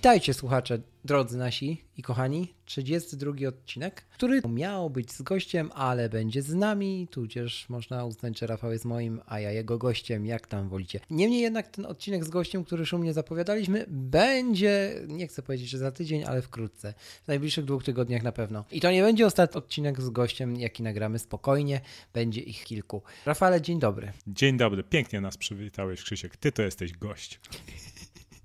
Witajcie słuchacze, drodzy nasi i kochani. 32 odcinek, który miał być z gościem, ale będzie z nami, tudzież można uznać, że Rafał jest moim, a ja jego gościem, jak tam wolicie. Niemniej jednak ten odcinek z gościem, który szumnie zapowiadaliśmy, będzie, nie chcę powiedzieć, że za tydzień, ale wkrótce. W najbliższych dwóch tygodniach na pewno. I to nie będzie ostatni odcinek z gościem, jaki nagramy spokojnie, będzie ich kilku. Rafale, dzień dobry. Dzień dobry, pięknie nas przywitałeś Krzysiek, ty to jesteś gość.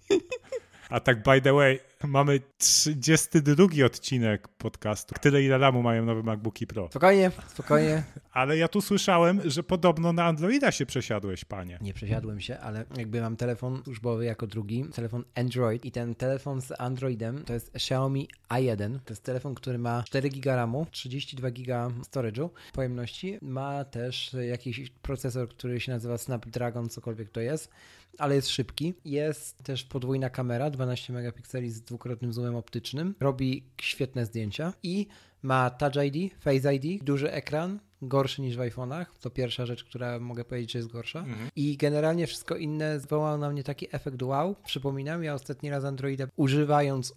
A tak by the way, mamy 32 odcinek podcastu. Tyle ile ramu mają nowe MacBooki Pro. Spokojnie, spokojnie. Ale ja tu słyszałem, że podobno na Androida się przesiadłeś, panie. Nie przesiadłem się, ale jakby mam telefon służbowy jako drugi, telefon Android i ten telefon z Androidem to jest Xiaomi A1. To jest telefon, który ma 4 GB RAMu, 32 GB storage'u pojemności. Ma też jakiś procesor, który się nazywa Snapdragon, cokolwiek to jest ale jest szybki. Jest też podwójna kamera, 12 megapikseli z dwukrotnym zoomem optycznym. Robi świetne zdjęcia i ma Touch ID, Face ID, duży ekran, gorszy niż w iPhone'ach. To pierwsza rzecz, która mogę powiedzieć, że jest gorsza. Mhm. I generalnie wszystko inne zwołało na mnie taki efekt wow. Przypominam, ja ostatni raz Androida używając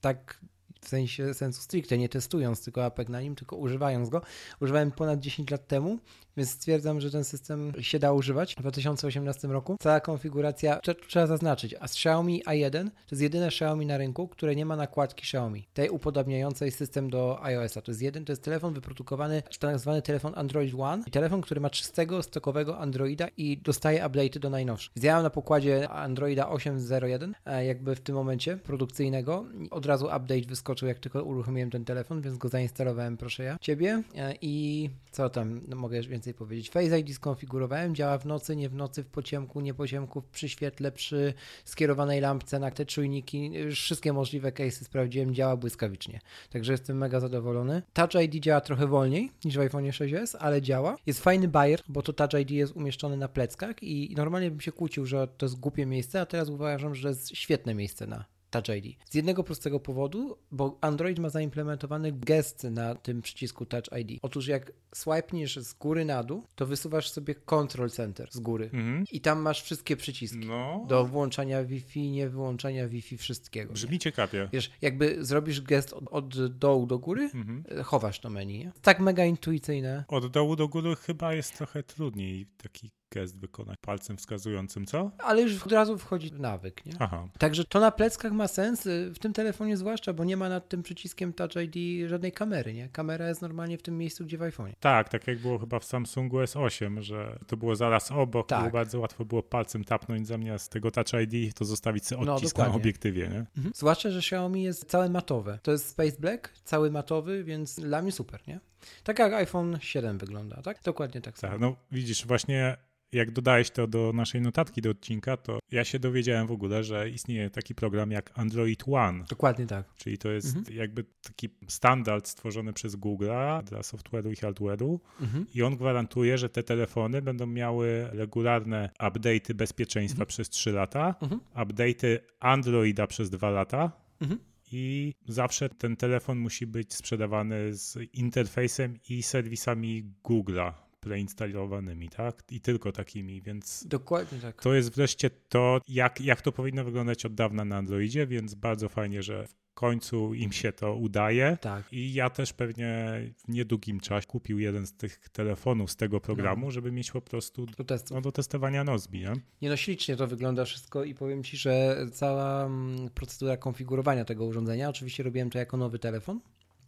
tak w sensie sensu stricte, nie testując tylko apek na nim, tylko używając go. Używałem ponad 10 lat temu więc stwierdzam, że ten system się da używać w 2018 roku. Cała konfiguracja, trzeba zaznaczyć, a z Xiaomi A1 to jest jedyne Xiaomi na rynku, które nie ma nakładki Xiaomi, tej upodobniającej system do iOS-a. To jest jeden, to jest telefon wyprodukowany, tak zwany telefon Android One, telefon, który ma czystego, stokowego Androida i dostaje update'y do najnowszych. Mam na pokładzie Androida 8.01, e, jakby w tym momencie produkcyjnego. Od razu update wyskoczył, jak tylko uruchomiłem ten telefon, więc go zainstalowałem, proszę ja, ciebie. E, I co tam, no mogę więcej więcej powiedzieć. Face ID skonfigurowałem, działa w nocy, nie w nocy, w pociemku, nie pociemku, przy świetle, przy skierowanej lampce, na te czujniki, wszystkie możliwe cases sprawdziłem, działa błyskawicznie. Także jestem mega zadowolony. Touch ID działa trochę wolniej niż w iPhone 6s, ale działa. Jest fajny bajer, bo to Touch ID jest umieszczony na pleckach i normalnie bym się kłócił, że to jest głupie miejsce, a teraz uważam, że jest świetne miejsce na Touch ID. Z jednego prostego powodu, bo Android ma zaimplementowany gest na tym przycisku Touch ID. Otóż jak swipeniesz z góry na dół, to wysuwasz sobie Control Center z góry mhm. i tam masz wszystkie przyciski no. do włączania Wi-Fi, nie wyłączania Wi-Fi, wszystkiego. Brzmi nie? ciekawie. Wiesz, jakby zrobisz gest od, od dołu do góry, mhm. chowasz to menu. Nie? Tak mega intuicyjne. Od dołu do góry chyba jest trochę trudniej taki gest wykonać palcem wskazującym, co? Ale już od razu wchodzi nawyk, nie? Aha. Także to na pleckach ma sens, y, w tym telefonie zwłaszcza, bo nie ma nad tym przyciskiem Touch ID żadnej kamery, nie? Kamera jest normalnie w tym miejscu, gdzie w iPhone. Tak, tak jak było chyba w Samsungu S8, że to było zaraz obok, tak. bardzo łatwo było palcem tapnąć zamiast tego Touch ID, to zostawić sobie no, odcisk no, na obiektywie, nie? Mhm. Zwłaszcza, że Xiaomi jest całe matowe. To jest Space Black, cały matowy, więc dla mnie super, nie? Tak jak iPhone 7 wygląda, tak? Dokładnie tak samo. Tak, no widzisz, właśnie jak dodałeś to do naszej notatki do odcinka, to ja się dowiedziałem w ogóle, że istnieje taki program jak Android One. Dokładnie tak. Czyli to jest mhm. jakby taki standard stworzony przez Google dla software'u i hardware'u mhm. i on gwarantuje, że te telefony będą miały regularne update'y bezpieczeństwa mhm. przez 3 lata, mhm. update'y Androida przez 2 lata, mhm. I zawsze ten telefon musi być sprzedawany z interfejsem i serwisami Google'a preinstalowanymi, tak? I tylko takimi, więc. Dokładnie tak. To jest wreszcie to, jak, jak to powinno wyglądać od dawna na Androidzie, więc bardzo fajnie, że w końcu im się to udaje. Tak. I ja też pewnie w niedługim czasie kupił jeden z tych telefonów z tego programu, no. żeby mieć po prostu do, no, do testowania Nozbi. Nie? nie no, ślicznie to wygląda wszystko i powiem Ci, że cała mm, procedura konfigurowania tego urządzenia, oczywiście robiłem to jako nowy telefon,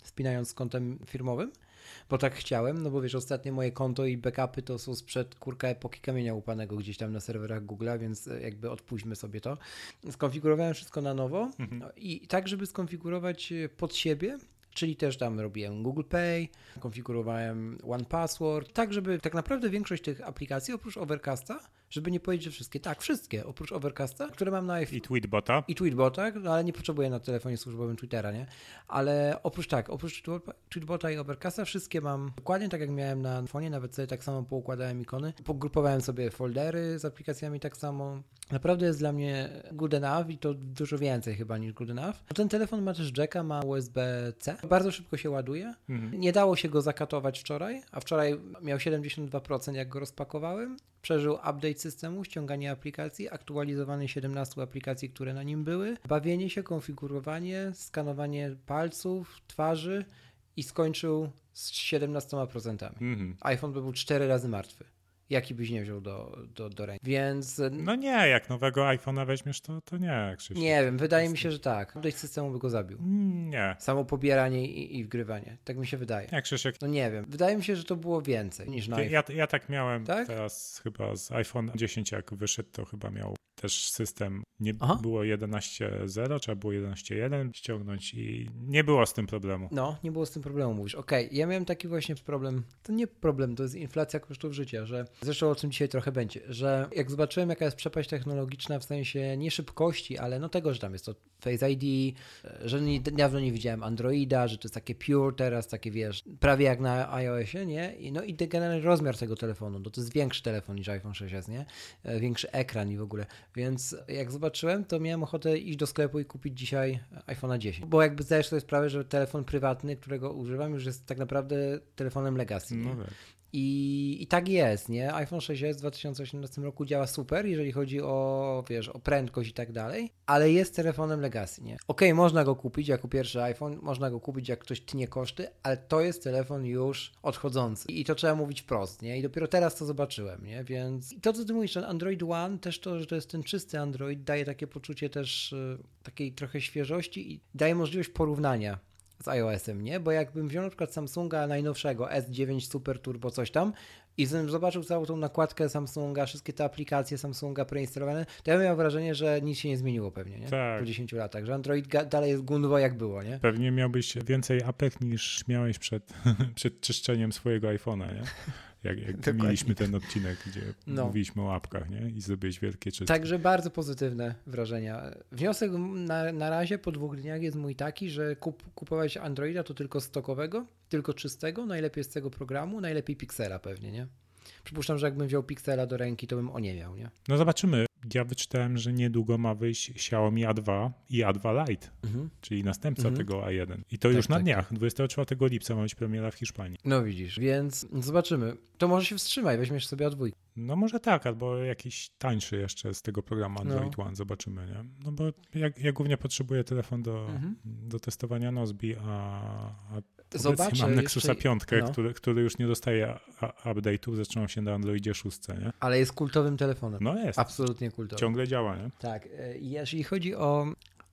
spinając z kontem firmowym bo tak chciałem, no bo wiesz, ostatnie moje konto i backupy to są sprzed kurka epoki kamienia upanego gdzieś tam na serwerach Google'a, więc e, jakby odpuśćmy sobie to. Skonfigurowałem wszystko na nowo mhm. No i tak, żeby skonfigurować e, pod siebie, czyli też tam robiłem Google Pay, konfigurowałem One Password, tak żeby tak naprawdę większość tych aplikacji oprócz Overcasta, żeby nie powiedzieć, że wszystkie, tak, wszystkie oprócz Overcasta, które mam na iPhone. I Tweetbota. I Tweetbota, no ale nie potrzebuję na telefonie służbowym Twittera, nie? Ale oprócz tak, oprócz Tweetbota i Overcasta wszystkie mam dokładnie tak jak miałem na iPhone'ie, nawet sobie tak samo poukładałem ikony. Pogrupowałem sobie foldery z aplikacjami tak samo. Naprawdę jest dla mnie good enough i to dużo więcej chyba niż good enough. Ten telefon ma też jacka, ma USB-C. Bardzo szybko się ładuje. Mhm. Nie dało się go zakatować wczoraj, a wczoraj miał 72% jak go rozpakowałem. Przeżył update systemu, ściąganie aplikacji, aktualizowanie 17 aplikacji, które na nim były, bawienie się, konfigurowanie, skanowanie palców, twarzy i skończył z 17%. Mhm. iPhone by był 4 razy martwy jaki byś nie wziął do, do, do ręki. Więc. No nie, jak nowego iPhone'a weźmiesz, to, to nie, Krzysiek. Nie wiem, wydaje mi się, że tak. Update systemu by go zabił. Nie. Samo pobieranie i, i wgrywanie. Tak mi się wydaje. Jak Krzysiek? No nie wiem. Wydaje mi się, że to było więcej niż na ja, ja tak miałem tak? teraz chyba z iPhone 10, jak wyszedł, to chyba miał też system nie Aha. było 11.0, trzeba było 11.1 ściągnąć i nie było z tym problemu. No, nie było z tym problemu, mówisz. Okej, okay. ja miałem taki właśnie problem, to nie problem, to jest inflacja kosztów życia, że zresztą o czym dzisiaj trochę będzie, że jak zobaczyłem jaka jest przepaść technologiczna w sensie nie szybkości, ale no tego, że tam jest to Face ID, że nie, dawno nie widziałem Androida, że to jest takie pure teraz, takie wiesz, prawie jak na iOSie, nie? I, no i generalny rozmiar tego telefonu, no to jest większy telefon niż iPhone 6s, nie? E, większy ekran i w ogóle, więc jak zobaczyłem zobaczyłem, to miałem ochotę iść do sklepu i kupić dzisiaj iPhone'a 10. Bo jakby zdajesz sobie sprawę, że telefon prywatny, którego używam, już jest tak naprawdę telefonem legacy. No tak. I, I tak jest, nie? iPhone 6s w 2018 roku działa super, jeżeli chodzi o, wiesz, o prędkość i tak dalej, ale jest telefonem legacy, nie? Okej, okay, można go kupić jako pierwszy iPhone, można go kupić jak ktoś tnie koszty, ale to jest telefon już odchodzący i to trzeba mówić wprost, nie? I dopiero teraz to zobaczyłem, nie? Więc I to, co ty mówisz, ten Android One, też to, że to jest ten czysty Android, daje takie poczucie też y, takiej trochę świeżości i daje możliwość porównania z iOS-em, nie? Bo jakbym wziął na przykład Samsunga najnowszego S9 Super Turbo coś tam i zobaczył całą tą nakładkę Samsunga, wszystkie te aplikacje Samsunga preinstalowane, to ja miał wrażenie, że nic się nie zmieniło pewnie, nie? Tak. Po 10 latach, że Android dalej jest gunwo jak było, nie? Pewnie miałbyś więcej apek niż miałeś przed, przed czyszczeniem swojego iPhone'a, nie? Jak, jak mieliśmy ten odcinek, gdzie no. mówiliśmy o łapkach, nie? I zrobiłeś wielkie czyste. Także bardzo pozytywne wrażenia. Wniosek na, na razie po dwóch dniach jest mój taki, że kup, kupować Androida to tylko stokowego, tylko czystego, najlepiej z tego programu, najlepiej Pixela pewnie, nie? Przypuszczam, że jakbym wziął Pixela do ręki, to bym o nie miał, nie? No zobaczymy. Ja wyczytałem, że niedługo ma wyjść Xiaomi A2 i A2 Lite, mhm. czyli następca mhm. tego A1. I to tak, już na tak, dniach. Tak. 24 lipca ma być premiera w Hiszpanii. No widzisz, więc zobaczymy. To może się wstrzymaj, weźmiesz sobie A2. No może tak, albo jakiś tańszy jeszcze z tego programu Android no. One, zobaczymy, nie? No bo ja, ja głównie potrzebuję telefon do, mhm. do testowania Nozbi, a, a Zobaczę, mam Nexusa jeszcze... 5, no. który, który już nie dostaje update'ów, zaczynał się na Androidzie 6, nie? Ale jest kultowym telefonem. No jest. Absolutnie kultowym. Ciągle działa, nie? Tak. E, jeżeli chodzi o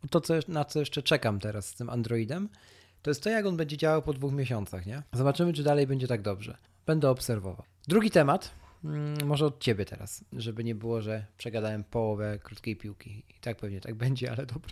to, co, na co jeszcze czekam teraz z tym Androidem, to jest to, jak on będzie działał po dwóch miesiącach, nie? Zobaczymy, czy dalej będzie tak dobrze. Będę obserwował. Drugi temat, może od ciebie teraz, żeby nie było, że przegadałem połowę krótkiej piłki. I tak pewnie tak będzie, ale dobra.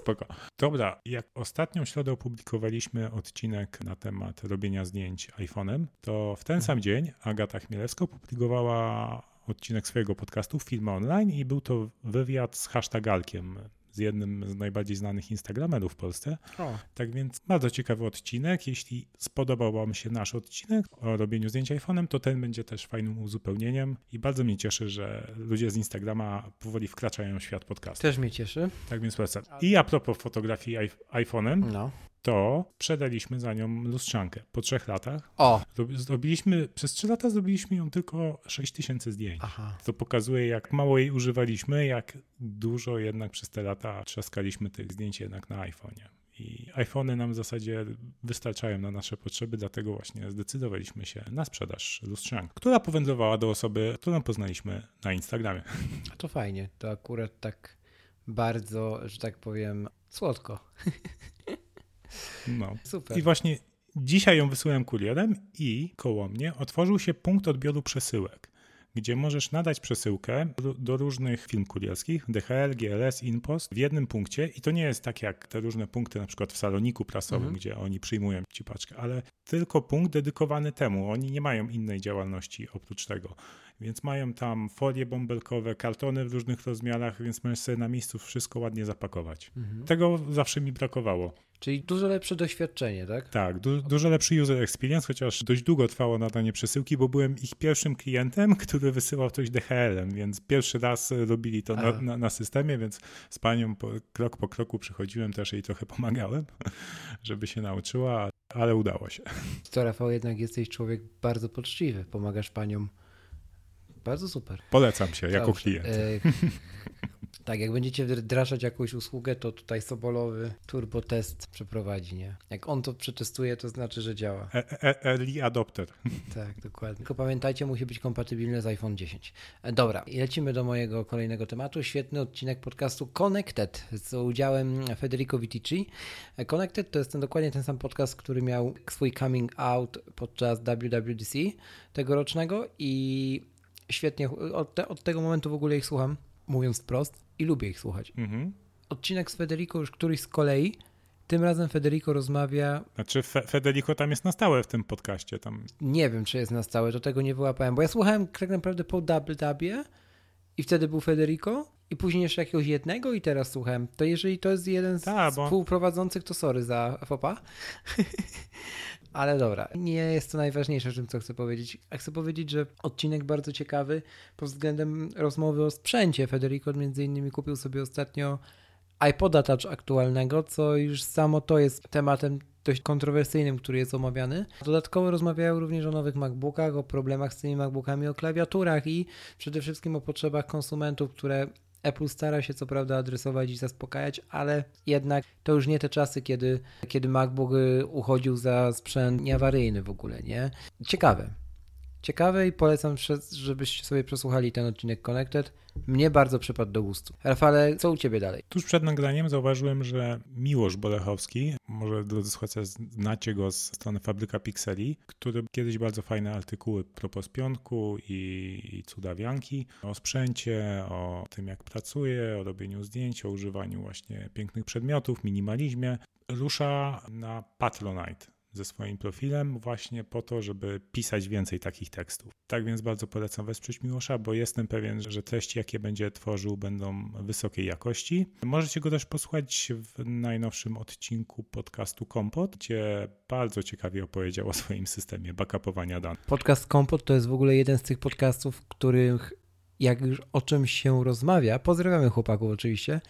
Spoko. Dobra, jak ostatnią środę opublikowaliśmy odcinek na temat robienia zdjęć iPhone'em, to w ten sam dzień Agata Chmielewska opublikowała odcinek swojego podcastu Film Online i był to wywiad z hashtagalkiem z jednym z najbardziej znanych Instagramerów w Polsce. O. Tak więc bardzo ciekawy odcinek. Jeśli spodobał Wam się nasz odcinek o robieniu zdjęć iPhone'em, to ten będzie też fajnym uzupełnieniem i bardzo mnie cieszy, że ludzie z Instagrama powoli wkraczają w świat podcastu. Też mnie cieszy. Tak więc polecam. I a propos fotografii iPhone'em, no to przedaliśmy za nią lustrzankę po trzech latach. O! Zrobiliśmy, przez trzy lata zrobiliśmy ją tylko 6 tysięcy zdjęć. Aha. To pokazuje, jak mało jej używaliśmy, jak dużo jednak przez te lata trzaskaliśmy tych zdjęć jednak na iPhone'ie. I iPhony nam w zasadzie wystarczają na nasze potrzeby, dlatego właśnie zdecydowaliśmy się na sprzedaż lustrzanki, która powędrowała do osoby, którą poznaliśmy na Instagramie. A to fajnie, to akurat tak bardzo, że tak powiem, słodko. No. Super. I właśnie dzisiaj ją wysyłałem kurierem i koło mnie otworzył się punkt odbioru przesyłek, gdzie możesz nadać przesyłkę do, różnych firm kurierskich, DHL, GLS, InPost w jednym punkcie i to nie jest tak jak te różne punkty na przykład w saloniku prasowym, mhm. gdzie oni przyjmują ci paczkę, ale tylko punkt dedykowany temu. Oni nie mają innej działalności oprócz tego. Więc mają tam folie bąbelkowe, kartony w różnych rozmiarach, więc możesz sobie na miejscu wszystko ładnie zapakować. Mhm. Tego zawsze mi brakowało. Czyli dużo lepsze doświadczenie, tak? Tak, du dużo lepszy user experience, chociaż dość długo trwało nadanie przesyłki, bo byłem ich pierwszym klientem, który wysyłał coś DHL-em, więc pierwszy raz robili to na, na, na, systemie, więc z panią po, krok po kroku przychodziłem, też jej trochę pomagałem, żeby się nauczyła, ale udało się. To Rafał, jednak jesteś człowiek bardzo poczciwy, pomagasz paniom bardzo super. Polecam się jako Dobrze. klient. E, tak, jak będziecie wdrażać jakąś usługę, to tutaj Sobolowy turbo test przeprowadzi, nie? Jak on to przetestuje, to znaczy, że działa. E, e early adopter. Tak, dokładnie. Tylko pamiętajcie, musi być kompatybilny z iPhone 10. E, dobra, lecimy do mojego kolejnego tematu. Świetny odcinek podcastu Connected z udziałem Federico Vitici. Connected to jest ten, dokładnie ten sam podcast, który miał swój coming out podczas WWDC tegorocznego i świetnie, od, te, od, tego momentu w ogóle ich słucham, mówiąc wprost, i lubię ich słuchać. Mhm. Odcinek z Federico już któryś z kolei, tym razem Federico rozmawia. Znaczy, Fe Federico tam jest na stałe w tym podcaście. Tam... Nie wiem, czy jest na stałe, do tego nie wyłapałem, bo ja słuchałem tak naprawdę po Double Dubie i wtedy był Federico i później jeszcze jakiegoś jednego i teraz słuchałem. To jeżeli to jest jeden z Ta, bo... współprowadzących, to sorry za fopa. Ale dobra, nie jest to najważniejsze, czym co chcę powiedzieć. A chcę powiedzieć, że odcinek bardzo ciekawy pod względem rozmowy o sprzęcie. Federico między innymi kupił sobie ostatnio iPoda Touch aktualnego, co już samo to jest tematem dość kontrowersyjnym, który jest omawiany. Dodatkowo rozmawiają również o nowych MacBookach, o problemach z tymi MacBookami, o klawiaturach i przede wszystkim o potrzebach konsumentów, które Apple stara się co prawda adresować i zaspokajać, ale jednak to już nie te czasy, kiedy, kiedy MacBook y, uchodził za sprzęt nieawaryjny w ogóle, nie? Ciekawe. Ciekawe i polecam, żebyście sobie przesłuchali ten odcinek Connected. Mnie bardzo przypadł do gustu. Rafale, co u Ciebie dalej? Tuż przed nagraniem zauważyłem, że Miłosz Bolechowski, może drodzy słuchacze znacie go z strony Fabryka Pixeli, który kiedyś bardzo fajne artykuły propos piątku i, i cudawianki, o sprzęcie, o tym jak pracuje, o robieniu zdjęć, o używaniu właśnie pięknych przedmiotów, minimalizmie, rusza na Patronite ze swoim profilem właśnie po to, żeby pisać więcej takich tekstów. Tak więc bardzo polecam wesprzeć Miłosza, bo jestem pewien, że treści, jakie będzie tworzył, będą wysokiej jakości. Możecie go też posłuchać w najnowszym odcinku podcastu Kompot, gdzie bardzo ciekawie opowiedział o swoim systemie backupowania danych. Podcast Kompot to jest w ogóle jeden z tych podcastów, których jak już o czymś się rozmawia, pozdrawiamy chłopaków oczywiście,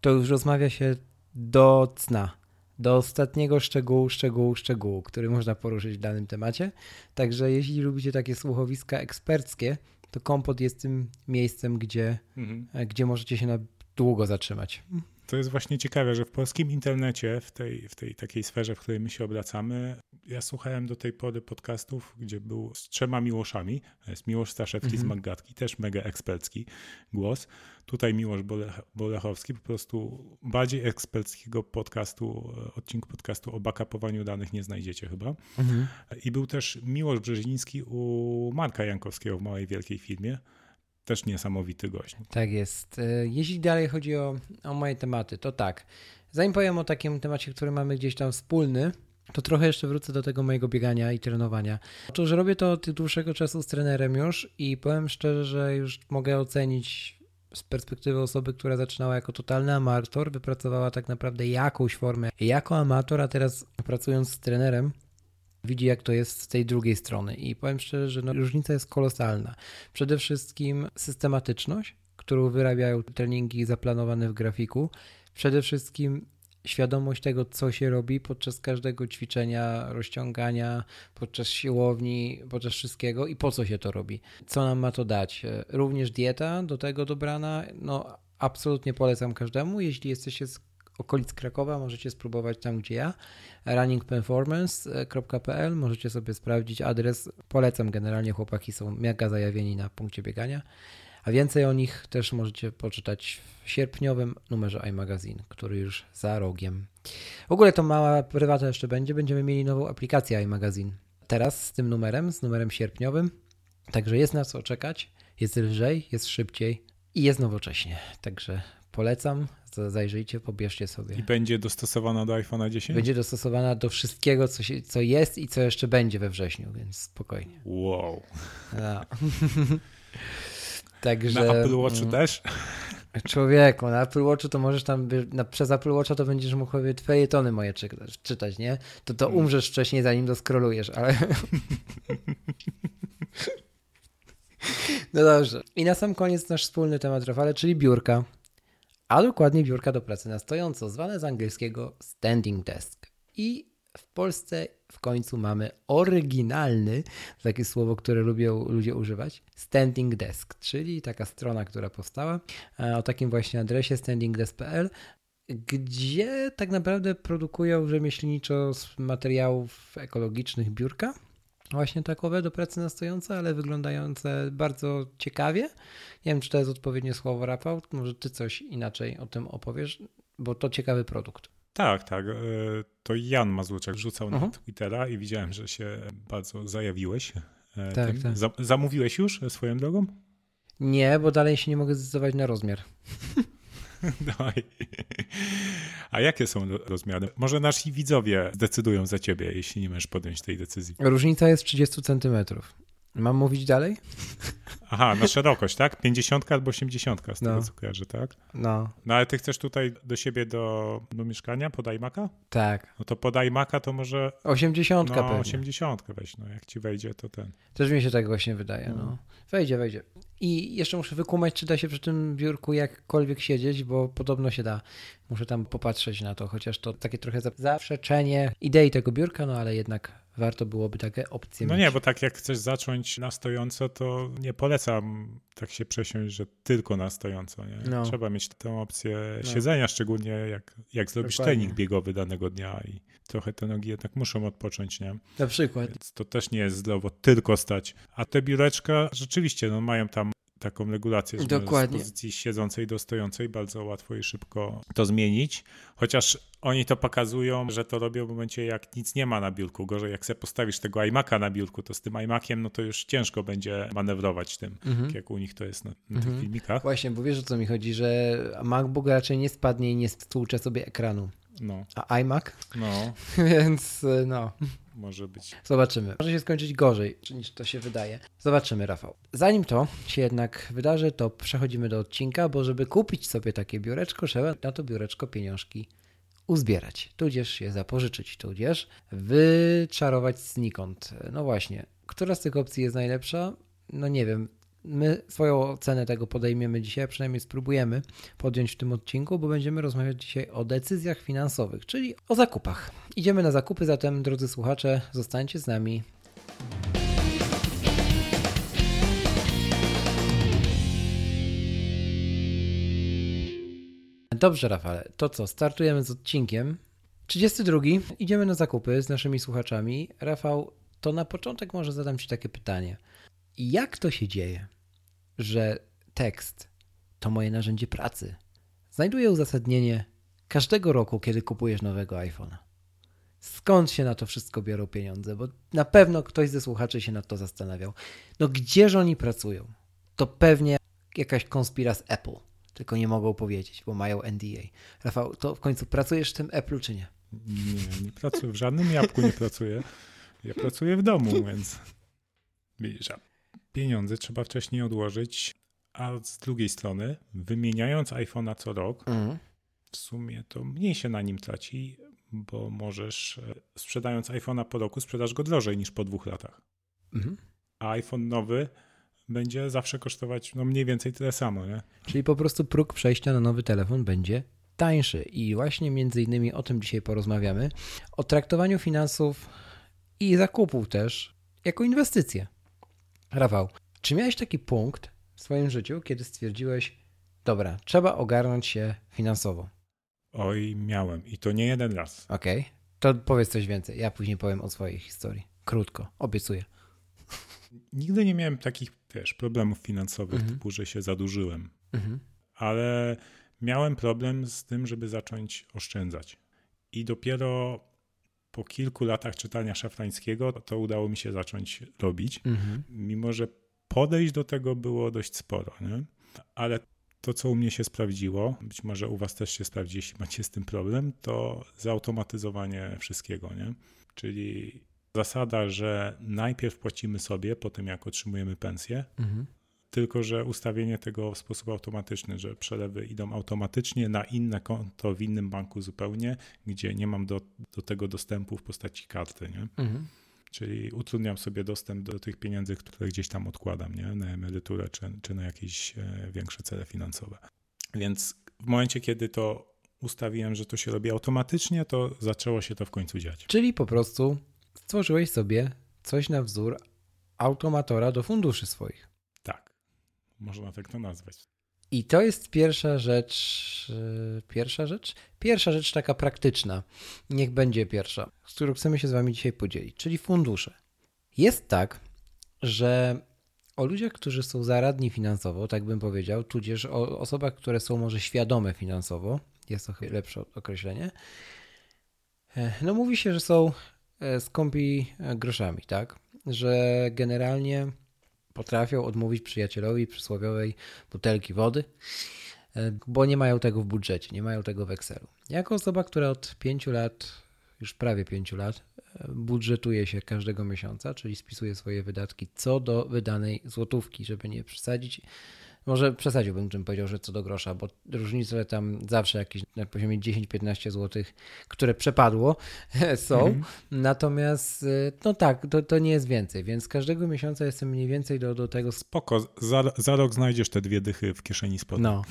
to już rozmawia się do cna do ostatniego szczegółu, szczegółu, szczegółu, który można poruszyć w danym temacie. Także jeśli lubicie takie słuchowiska eksperckie, to kompot jest tym miejscem, gdzie, mhm. gdzie możecie się na długo zatrzymać. To jest właśnie ciekawe, że w polskim internecie, w tej, w tej takiej sferze, w której my się obracamy, ja słuchałem do tej pory podcastów, gdzie był z trzema Miłoszami. To jest Miłosz Staszewski z mhm. Maggatki, też mega ekspercki głos. Tutaj Miłosz Bolech, Bolechowski, po prostu bardziej eksperckiego podcastu, odcinku podcastu o backupowaniu danych nie znajdziecie chyba. -hmm. I był też Miłosz Brzeziński u Marka Jankowskiego w Małej Wielkiej Filmie też niesamowity gość. Tak jest. E, jeśli dalej chodzi o, o moje tematy, to tak. Zanim powiem o takim temacie, który mamy gdzieś tam wspólny, to trochę jeszcze wrócę do tego mojego biegania i trenowania. Otóż robię to od dłuższego czasu z trenerem już i powiem szczerze, że już mogę ocenić z perspektywy osoby, która zaczynała jako totalny amator, wypracowała tak naprawdę jakąś formę jako amator, a teraz pracując z trenerem, widzi, jak to jest z tej drugiej strony. I powiem szczerze, że no, różnica jest kolosalna. Przede wszystkim systematyczność, którą wyrabiają treningi zaplanowane w grafiku. Przede wszystkim świadomość tego, co się robi podczas każdego ćwiczenia, rozciągania, podczas siłowni, podczas wszystkiego i po co się to robi. Co nam ma to dać? Również dieta do tego dobrana. No, absolutnie polecam każdemu. Jeśli jesteście okolic Krakowa, możecie spróbować tam, gdzie ja, runningperformance.pl, możecie sobie sprawdzić adres, polecam generalnie, chłopaki są mega zajawieni na punkcie biegania, a więcej o nich też możecie poczytać w sierpniowym numerze iMagazine, który już za rogiem. W ogóle to mała prywata jeszcze będzie, będziemy mieli nową aplikację iMagazine. Teraz z tym numerem, z numerem sierpniowym, także jest na co czekać. Jest lżej, jest szybciej i jest nowocześnie. Także polecam, zajrzyjcie, pobierzcie sobie. I będzie dostosowana do iPhone'a 10? Będzie dostosowana do wszystkiego, co, się, co jest i co jeszcze będzie we wrześniu, więc spokojnie. Wow. No. Także, na Apple Watchu mm, też? Człowieku, na Apple Watchu to możesz tam, na, przez Apple Watcha to będziesz mógł sobie twoje moje czytać, czytać, nie? To to mm. umrzesz wcześniej, zanim doskrolujesz, ale... No dobrze. I na sam koniec nasz wspólny temat, Rafale, czyli biurka. A dokładnie biurka do pracy na stojąco, zwane z angielskiego standing desk. I w Polsce w końcu mamy oryginalny, takie słowo, które lubią ludzie używać, standing desk, czyli taka strona, która powstała e, o takim właśnie adresie standingdesk.pl, gdzie tak naprawdę produkują rzemieślniczo z materiałów ekologicznych biurka właśnie takowe do pracy na stojąco, ale wyglądające bardzo ciekawie. Nie wiem, czy to jest odpowiednie słowo, Rafał. Może ty coś inaczej o tym opowiesz, bo to ciekawy produkt. Tak, tak. E, to Jan Mazurczak rzucał uh -huh. na Twittera i widziałem, że się bardzo zajawiłeś. E, tak, tak. Zamówiłeś już swoją drogą? Nie, bo dalej się nie mogę zdecydować na rozmiar. Dawaj. A jakie są rozmiary? Może nasi widzowie decydują za ciebie, jeśli nie możesz podjąć tej decyzji. Różnica jest 30 centymetrów. Mam mówić dalej? Aha, na szerokość, tak? 50 albo 80 z tego, no. co kojarzę, tak? No. No ale ty chcesz tutaj do siebie do, do mieszkania pod iMac'a? Tak. No to pod iMac'a to może... 80 no, pewnie. 80 weź, no jak ci wejdzie, to ten. Też mi się tak właśnie wydaje, no. no. Wejdzie, wejdzie. I jeszcze muszę wykumać, czy da się przy tym biurku jakkolwiek siedzieć, bo podobno się da. Muszę tam popatrzeć na to, chociaż to takie trochę zaprzeczenie idei tego biurka, no ale jednak warto byłoby takie opcje No mieć. nie, bo tak jak chcesz zacząć na stojąco, to nie polecam tak się przesiąść, że tylko na stojąco. Nie? No. Trzeba mieć tę opcję no. siedzenia, szczególnie jak, jak zrobisz Dokładnie. trening biegowy danego dnia i trochę te nogi jednak muszą odpocząć, nie? Na przykład. Więc to też nie jest zdrowo tylko stać. A te biureczka rzeczywiście no, mają tam taką regulację, że Dokładnie. z pozycji siedzącej do stojącej bardzo łatwo i szybko to zmienić. Chociaż oni to pokazują, że to robią w momencie, jak nic nie ma na biurku. Gorzej, jak sobie postawisz tego iMac'a na biurku, to z tym iMaciem, no to już ciężko będzie manewrować tym, mhm. jak u nich to jest na, na mhm. tych filmikach. Właśnie, bo wiesz o co mi chodzi, że MacBook raczej nie spadnie i nie stłucze sobie ekranu. No. A iMac? No. Więc no. Może być. Zobaczymy. Może się skończyć gorzej, niż to się wydaje. Zobaczymy, Rafał. Zanim to się jednak wydarzy, to przechodzimy do odcinka, bo żeby kupić sobie takie biureczko, trzeba na to biureczko pieniążki uzbierać, tudzież je zapożyczyć, tudzież wyczarować znikąd. No właśnie, która z tych opcji jest najlepsza? No nie wiem, My swoją ocenę tego podejmiemy dzisiaj, przynajmniej spróbujemy podjąć w tym odcinku, bo będziemy rozmawiać dzisiaj o decyzjach finansowych, czyli o zakupach. Idziemy na zakupy, zatem drodzy słuchacze, zostańcie z nami. Dobrze, Rafale, to co? Startujemy z odcinkiem. 32. Idziemy na zakupy z naszymi słuchaczami. Rafał, to na początek może zadam Ci takie pytanie. Jak to się dzieje, że tekst to moje narzędzie pracy. Znajduję uzasadnienie każdego roku, kiedy kupujesz nowego iPhone'a. Skąd się na to wszystko biorą pieniądze? Bo na pewno ktoś ze słuchaczy się nad to zastanawiał. No gdzież oni pracują? To pewnie jakaś konspira z Apple, tylko nie mogą powiedzieć, bo mają NDA. Rafał, to w końcu pracujesz w tym Apple czy nie? Nie, nie pracuję, w żadnym jabłku nie pracuję. Ja pracuję w domu, więc widzisz, pieniądze trzeba wcześniej odłożyć, a z drugiej strony, wymieniając iPhone'a co rok, mhm. w sumie to mniej się na nim traci, bo możesz, e, sprzedając iPhone'a po roku, sprzedasz go drożej niż po dwóch latach. Mhm. A iPhone nowy będzie zawsze kosztować no, mniej więcej tyle samo. Nie? Czyli po prostu próg przejścia na nowy telefon będzie tańszy. I właśnie między innymi o tym dzisiaj porozmawiamy. O traktowaniu finansów i zakupów też jako inwestycje. Rafał, czy miałeś taki punkt w swoim życiu, kiedy stwierdziłeś, dobra, trzeba ogarnąć się finansowo? Oj, miałem i to nie jeden raz. Okej, okay. to powiedz coś więcej. Ja później powiem o swojej historii. Krótko, obiecuję. Nigdy nie miałem takich, wiesz, problemów finansowych, mhm. typu, że się zadłużyłem. Mhm. Ale miałem problem z tym, żeby zacząć oszczędzać. I dopiero po kilku latach czytania szafrańskiego to udało mi się zacząć robić. Mhm. Mimo, że podejść do tego było dość sporo, nie? ale to, co u mnie się sprawdziło, być może u Was też się sprawdzi, jeśli macie z tym problem, to zautomatyzowanie wszystkiego, nie? Czyli zasada, że najpierw płacimy sobie po tym, jak otrzymujemy pensję, mhm. Tylko że ustawienie tego w sposób automatyczny, że przelewy idą automatycznie na inne konto w innym banku zupełnie, gdzie nie mam do, do tego dostępu w postaci karty, nie? Mhm. Czyli utrudniam sobie dostęp do tych pieniędzy, które gdzieś tam odkładam, nie? na emeryturę czy, czy na jakieś e, większe cele finansowe. Więc w momencie, kiedy to ustawiłem, że to się robi automatycznie, to zaczęło się to w końcu dziać. Czyli po prostu stworzyłeś sobie coś na wzór automatora do funduszy swoich. Można tak to nazwać. I to jest pierwsza rzecz, e, pierwsza rzecz? Pierwsza rzecz taka praktyczna, niech będzie pierwsza, z którą chcemy się z Wami dzisiaj podzielić, czyli fundusze. Jest tak, że o ludziach, którzy są zaradni finansowo, tak bym powiedział, tudzież o osobach, które są może świadome finansowo, jest to lepsze określenie, e, no mówi się, że są e, skąpi groszami, tak? Że generalnie potrafią odmówić przyjacielowi przysłowiowej butelki wody, e, bo nie mają tego w budżecie, nie mają tego w Excelu. Jako osoba, która od pięciu lat, już prawie pięciu lat, e, budżetuje się każdego miesiąca, czyli spisuje swoje wydatki co do wydanej złotówki, żeby nie przesadzić może przesadziłbym, czym powiedział, że co do grosza, bo różnice tam zawsze jakieś na poziomie 10-15 zł, które przepadło, są. Mhm. Natomiast, y, no tak, to, to nie jest więcej, więc każdego miesiąca jestem mniej więcej do, do tego. Spoko, za, za rok znajdziesz te dwie dychy w kieszeni spodni. No,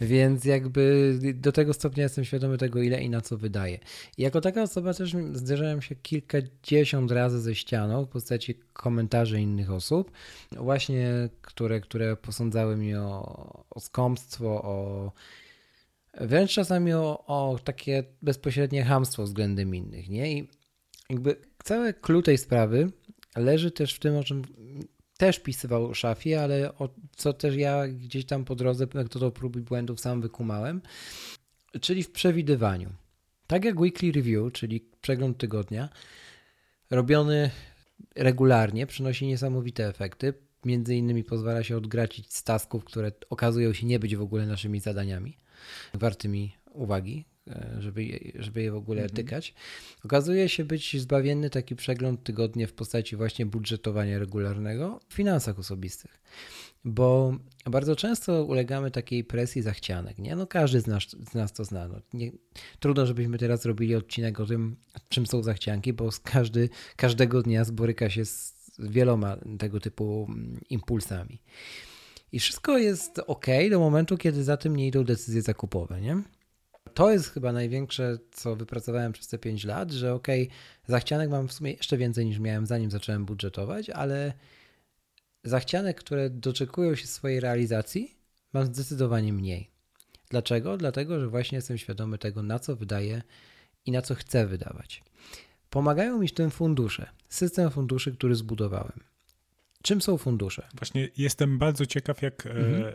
więc jakby do tego stopnia jestem świadomy tego, ile i na co wydaję. I jako taka osoba też zderzałem się kilkadziesiąt razy ze ścianą w postaci komentarzy innych osób, właśnie które, które posądzały mnie o o, o skąpstwo, o wręcz czasami o, o takie bezpośrednie hamstwo względem innych, nie? I jakby cały clue tej sprawy leży też w tym, o czym też pisywał Szafi, ale o co też ja gdzieś tam po drodze, do prób i błędów sam wykumałem, czyli w przewidywaniu. Tak jak weekly review, czyli przegląd tygodnia, robiony regularnie, przynosi niesamowite efekty między innymi pozwala się odgracić z tasków, które okazują się nie być w ogóle naszymi zadaniami, wartymi uwagi, e, żeby je, żeby je w ogóle mhm. tykać. Okazuje się być zbawienny taki przegląd tygodnie w postaci właśnie budżetowania regularnego w finansach osobistych. Bo bardzo często ulegamy takiej presji zachcianek, nie? No każdy z nas, z nas to zna. No, nie, trudno, żebyśmy teraz zrobili odcinek o tym, czym są zachcianki, bo każdy, każdego dnia zboryka się z wieloma tego typu mm, impulsami. I wszystko jest ok do momentu, kiedy za tym nie idą decyzje zakupowe, nie? To jest chyba największe, co wypracowałem przez te 5 lat, że ok, zachcianek mam w sumie jeszcze więcej niż miałem zanim zacząłem budżetować, ale zachcianek, które doczekują się swojej realizacji, mam zdecydowanie mniej. Dlaczego? Dlatego, że właśnie jestem świadomy tego, na co wydaję i na co chcę wydawać. Pomagają mi w tym fundusze, system funduszy, który zbudowałem. Czym są fundusze? Właśnie jestem bardzo ciekaw, jak, e, mhm.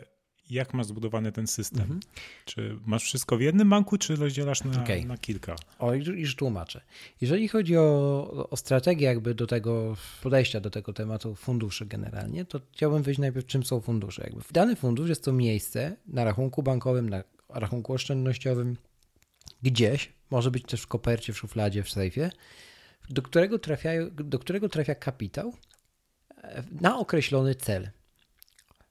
jak masz zbudowany ten system. Mhm. Czy masz wszystko w jednym banku, czy rozdzielasz na, okay. na kilka? O, już tłumaczę. Jeżeli chodzi o, o strategię jakby do tego podejścia do tego tematu funduszy generalnie, to chciałbym wyjść najpierw, czym są fundusze. Jakby dany fundusz jest to miejsce na rachunku bankowym, na rachunku oszczędnościowym, gdzieś, może być też w kopercie, w szufladzie, w sejfie, do którego, trafiają, do którego trafia kapitał e, na określony cel.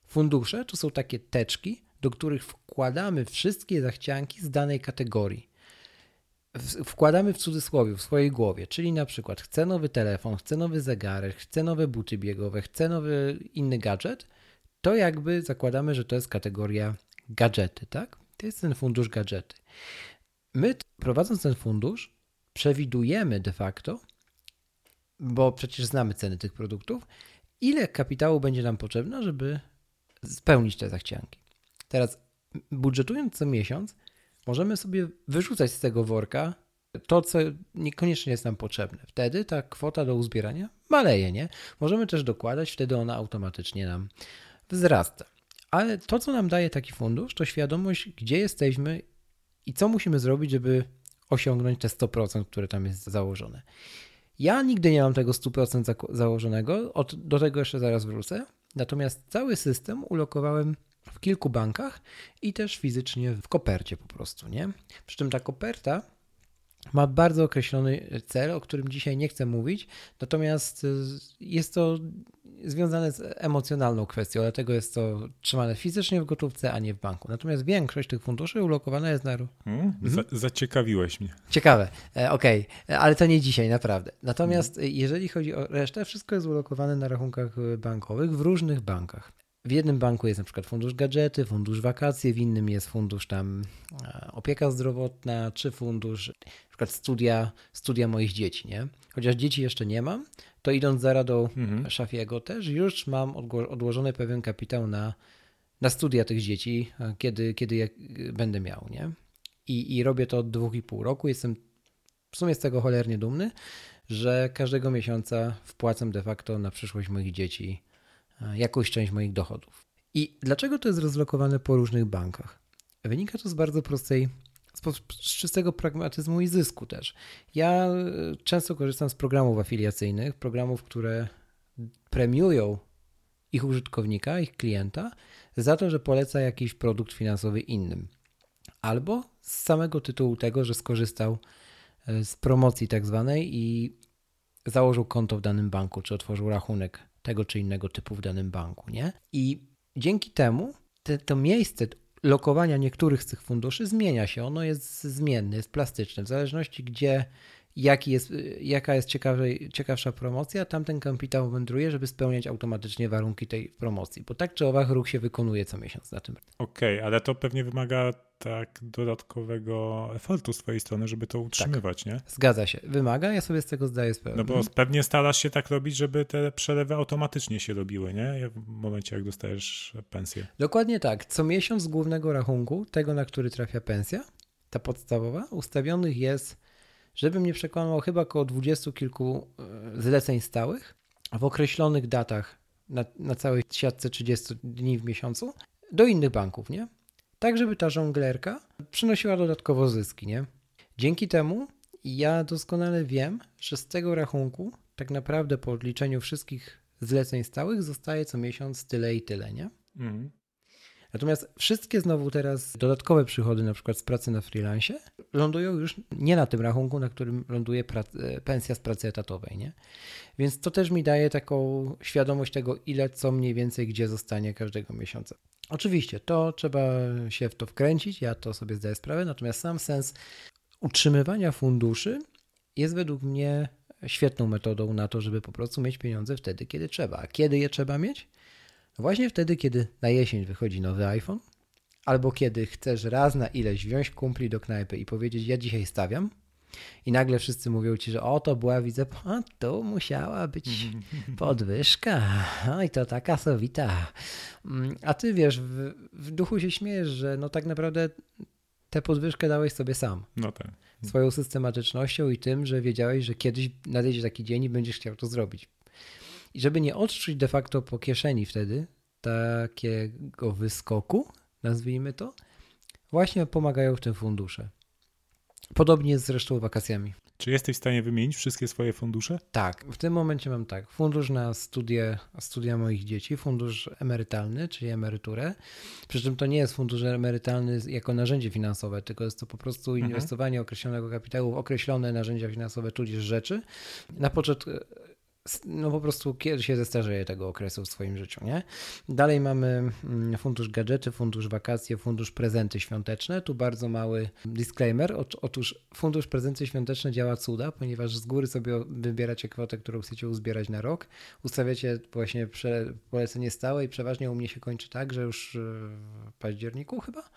Fundusze to są takie teczki, do których wkładamy wszystkie zachcianki z danej kategorii. Wkładamy w cudzysłowie, w swojej głowie, czyli na przykład chcę nowy telefon, chcę nowy zegarek, chcę nowe buty biegowe, chcę nowy inny gadżet, to jakby zakładamy, że to jest kategoria gadżety, tak? To jest ten fundusz gadżety. My prowadząc ten fundusz, przewidujemy de facto, bo przecież znamy ceny tych produktów, ile kapitału będzie nam potrzebne, żeby spełnić te zachcianki. Teraz, budżetując co miesiąc, możemy sobie wyrzucać z tego worka to, co niekoniecznie jest nam potrzebne. Wtedy ta kwota do uzbierania maleje, nie? Możemy też dokładać, wtedy ona automatycznie nam wzrasta. Ale to, co nam daje taki fundusz, to świadomość, gdzie jesteśmy i co musimy zrobić, żeby osiągnąć te 100%, które tam jest założone. Ja nigdy nie mam tego 100% założonego, od, do tego jeszcze zaraz wrócę. natomiast cały system ulokowałem w kilku bankach i też fizycznie w kopercie po prostu, nie? Przy czym ta koperta ma bardzo określony cel, o którym dzisiaj nie chcę mówić, natomiast y, jest to związane z emocjonalną kwestią, dlatego jest to trzymane fizycznie w gotówce, a nie w banku. Natomiast większość tych funduszy ulokowana jest na. Hmm? Za, zaciekawiłeś mnie. Ciekawe, e, okej, okay. ale to nie dzisiaj, naprawdę. Natomiast hmm. jeżeli chodzi o resztę, wszystko jest ulokowane na rachunkach bankowych w różnych bankach. W jednym banku jest na przykład fundusz gadżety, fundusz wakacje, w innym jest fundusz tam e, opieka zdrowotna, czy fundusz na przykład studia, studia moich dzieci, nie? Chociaż dzieci jeszcze nie mam, to idąc za radą mhm. Szafiego też już mam odłożony pewien kapitał na, na studia tych dzieci, e, kiedy, kiedy je będę miał, nie? I, I robię to od dwóch i pół roku. Jestem w sumie z tego cholernie dumny, że każdego miesiąca wpłacam de facto na przyszłość moich dzieci E, jakąś część moich dochodów. I dlaczego to jest rozlokowane po różnych bankach? Wynika to z bardzo prostej, z czystego pragmatyzmu i zysku też. Ja e, często korzystam z programów afiliacyjnych, programów, które premiują ich użytkownika, ich klienta za to, że poleca jakiś produkt finansowy innym. Albo z samego tytułu tego, że skorzystał e, z promocji tak zwanej i założył konto w danym banku, czy otworzył rachunek tego czy innego typu w danym banku, nie? I dzięki temu te, to miejsce lokowania niektórych z tych funduszy zmienia się. Ono jest zmienne, jest plastyczne, w zależności gdzie jaki jest, jaka jest ciekawsza promocja, tamten kapitał wędruje, żeby spełniać automatycznie warunki tej promocji, bo tak czy owak ruch się wykonuje co miesiąc na tym. Okej, okay, ale to pewnie wymaga tak dodatkowego efortu z twojej strony, żeby to utrzymywać, tak. nie? Zgadza się. Wymaga, ja sobie z tego zdaję sprawę. No bo mhm. pewnie starasz się tak robić, żeby te przelewy automatycznie się robiły, nie? W momencie, jak dostajesz pensję. Dokładnie tak. Co miesiąc z głównego rachunku, tego, na który trafia pensja, ta podstawowa, ustawionych jest żeby mnie przekonał chyba około dwudziestu kilku e, zleceń stałych w określonych datach na, na całej siatce 30 dni w miesiącu do innych banków, nie? Tak, żeby ta żonglerka przynosiła dodatkowo zyski, nie? Dzięki temu ja doskonale wiem, że z tego rachunku tak naprawdę po odliczeniu wszystkich zleceń stałych zostaje co miesiąc tyle i tyle, nie? Mhm. Natomiast wszystkie znowu teraz dodatkowe przychody, na przykład z pracy na freelance, lądują już nie na tym rachunku, na którym ląduje e, pensja z pracy etatowej, nie? Więc to też mi daje taką świadomość tego, ile co mniej więcej gdzie zostanie każdego miesiąca. Oczywiście, to trzeba się w to wkręcić, ja to sobie zdaję sprawę, natomiast sam sens utrzymywania funduszy jest według mnie świetną metodą na to, żeby po prostu mieć pieniądze wtedy, kiedy trzeba. A kiedy je trzeba mieć? Właśnie wtedy, kiedy na jesień wychodzi nowy iPhone, albo kiedy chcesz raz na ileś wziąć kumpli do knajpy i powiedzieć, ja dzisiaj stawiam, i nagle wszyscy mówią ci, że o to była, widzę, a to musiała być podwyżka, no i to taka sowita. Mm, a ty wiesz, w, w, duchu się śmiejesz, że no tak naprawdę tę podwyżkę dałeś sobie sam. No tak. Swoją systematycznością i tym, że wiedziałeś, że kiedyś nadejdzie taki dzień i będziesz chciał to zrobić. I żeby nie odczuć de facto po kieszeni wtedy takiego wyskoku, nazwijmy to, właśnie pomagają w tym fundusze. Podobnie jest zresztą wakacjami. Czy jesteś w stanie wymienić wszystkie swoje fundusze? Tak, w tym momencie mam tak. Fundusz na studie, studia moich dzieci, fundusz emerytalny, czyli emeryturę. Przy czym to nie jest fundusz emerytalny jako narzędzie finansowe, tylko jest to po prostu mhm. inwestowanie określonego kapitału w określone narzędzia finansowe, tudzież rzeczy na poczet no po prostu kiedy się zestarzeje tego okresu w swoim życiu, nie? Dalej mamy mm, fundusz gadżety, fundusz wakacje, fundusz prezenty świąteczne. Tu bardzo mały disclaimer. Otóż fundusz prezenty świąteczne działa cuda, ponieważ z góry sobie wybieracie kwotę, którą chcecie uzbierać na rok. Ustawiacie właśnie polecenie stałe i przeważnie u mnie się kończy tak, że już w październiku chyba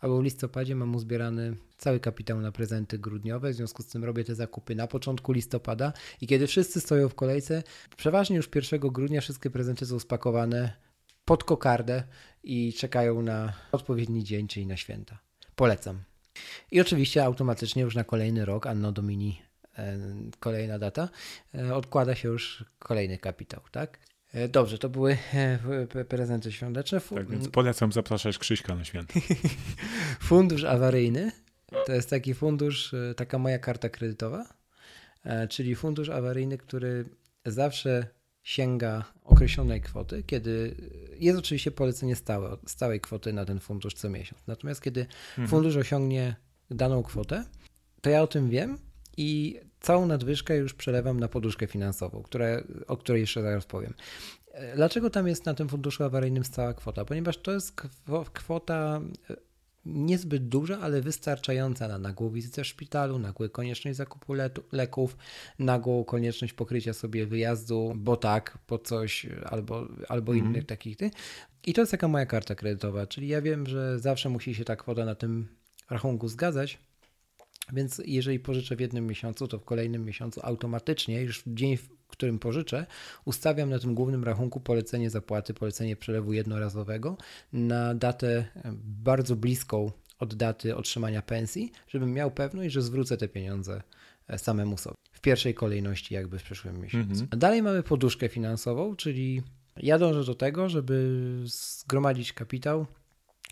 albo w listopadzie mam uzbierany cały kapitał na prezenty grudniowe, w związku z tym robię te zakupy na początku listopada i kiedy wszyscy stoją w kolejce, przeważnie już 1 grudnia wszystkie prezenty są spakowane pod kokardę i czekają na odpowiedni dzień, czyli na święta. Polecam. I oczywiście automatycznie już na kolejny rok, Anno Domini, e, kolejna data, e, odkłada się już kolejny kapitał, tak? E, dobrze, to były e, prezenty świąteczne. Tak więc polecam zapraszać Krzyśka na święta. fundusz awaryjny to jest taki fundusz, e, taka moja karta kredytowa, czyli fundusz awaryjny, który zawsze sięga określonej kwoty, kiedy jest oczywiście polecenie stałe, stałej kwoty na ten fundusz co miesiąc. Natomiast kiedy mhm. fundusz osiągnie daną kwotę, to ja o tym wiem i całą nadwyżkę już przelewam na poduszkę finansową, które, o której jeszcze zaraz powiem. Dlaczego tam jest na tym funduszu awaryjnym stała kwota? Ponieważ to jest kwota niezbyt duża, ale wystarczająca na nagłą wizytę w szpitalu, nagłą konieczność zakupu leków, nagłą konieczność pokrycia sobie wyjazdu, bo tak, po coś albo, albo mm. innych takich. I to jest taka moja karta kredytowa, czyli ja wiem, że zawsze musi się ta kwota na tym rachunku zgadzać. Więc jeżeli pożyczę w jednym miesiącu, to w kolejnym miesiącu automatycznie, już w dzień, w którym pożyczę, ustawiam na tym głównym rachunku polecenie zapłaty, polecenie przelewu jednorazowego na datę bardzo bliską od daty otrzymania pensji, żebym miał pewność, że zwrócę te pieniądze e, samemu sobie. W pierwszej kolejności, jakby w przyszłym miesiącu. Mhm. Dalej mamy poduszkę finansową, czyli ja dążę do tego, żeby zgromadzić kapitał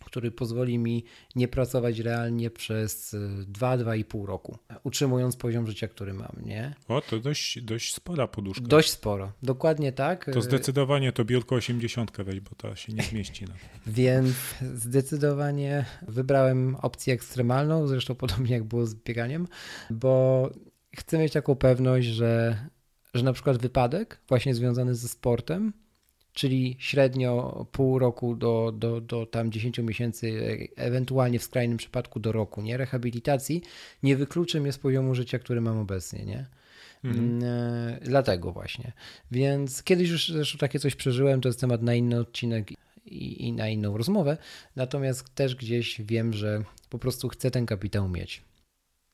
który pozwoli mi nie pracować realnie przez 2-2,5 roku, utrzymując poziom życia, który mam, nie? O, to dość, dość spora poduszka. Dość sporo, dokładnie tak. To zdecydowanie to biurko 80 weź, bo to się nie zmieści. No. Więc zdecydowanie wybrałem opcję ekstremalną, zresztą podobnie jak było z bieganiem, bo chcę mieć taką pewność, że, że na przykład wypadek właśnie związany ze sportem czyli średnio pół roku do, do, do tam 10 miesięcy, ewentualnie w skrajnym przypadku do roku, nie? Rehabilitacji nie wykluczy mnie z poziomu życia, który mam obecnie, nie? Mhm. Mm, e, dlatego właśnie. Więc kiedyś już zresztą takie coś przeżyłem, to jest temat na inny odcinek i, i na inną rozmowę, natomiast też gdzieś wiem, że po prostu chcę ten kapitał mieć.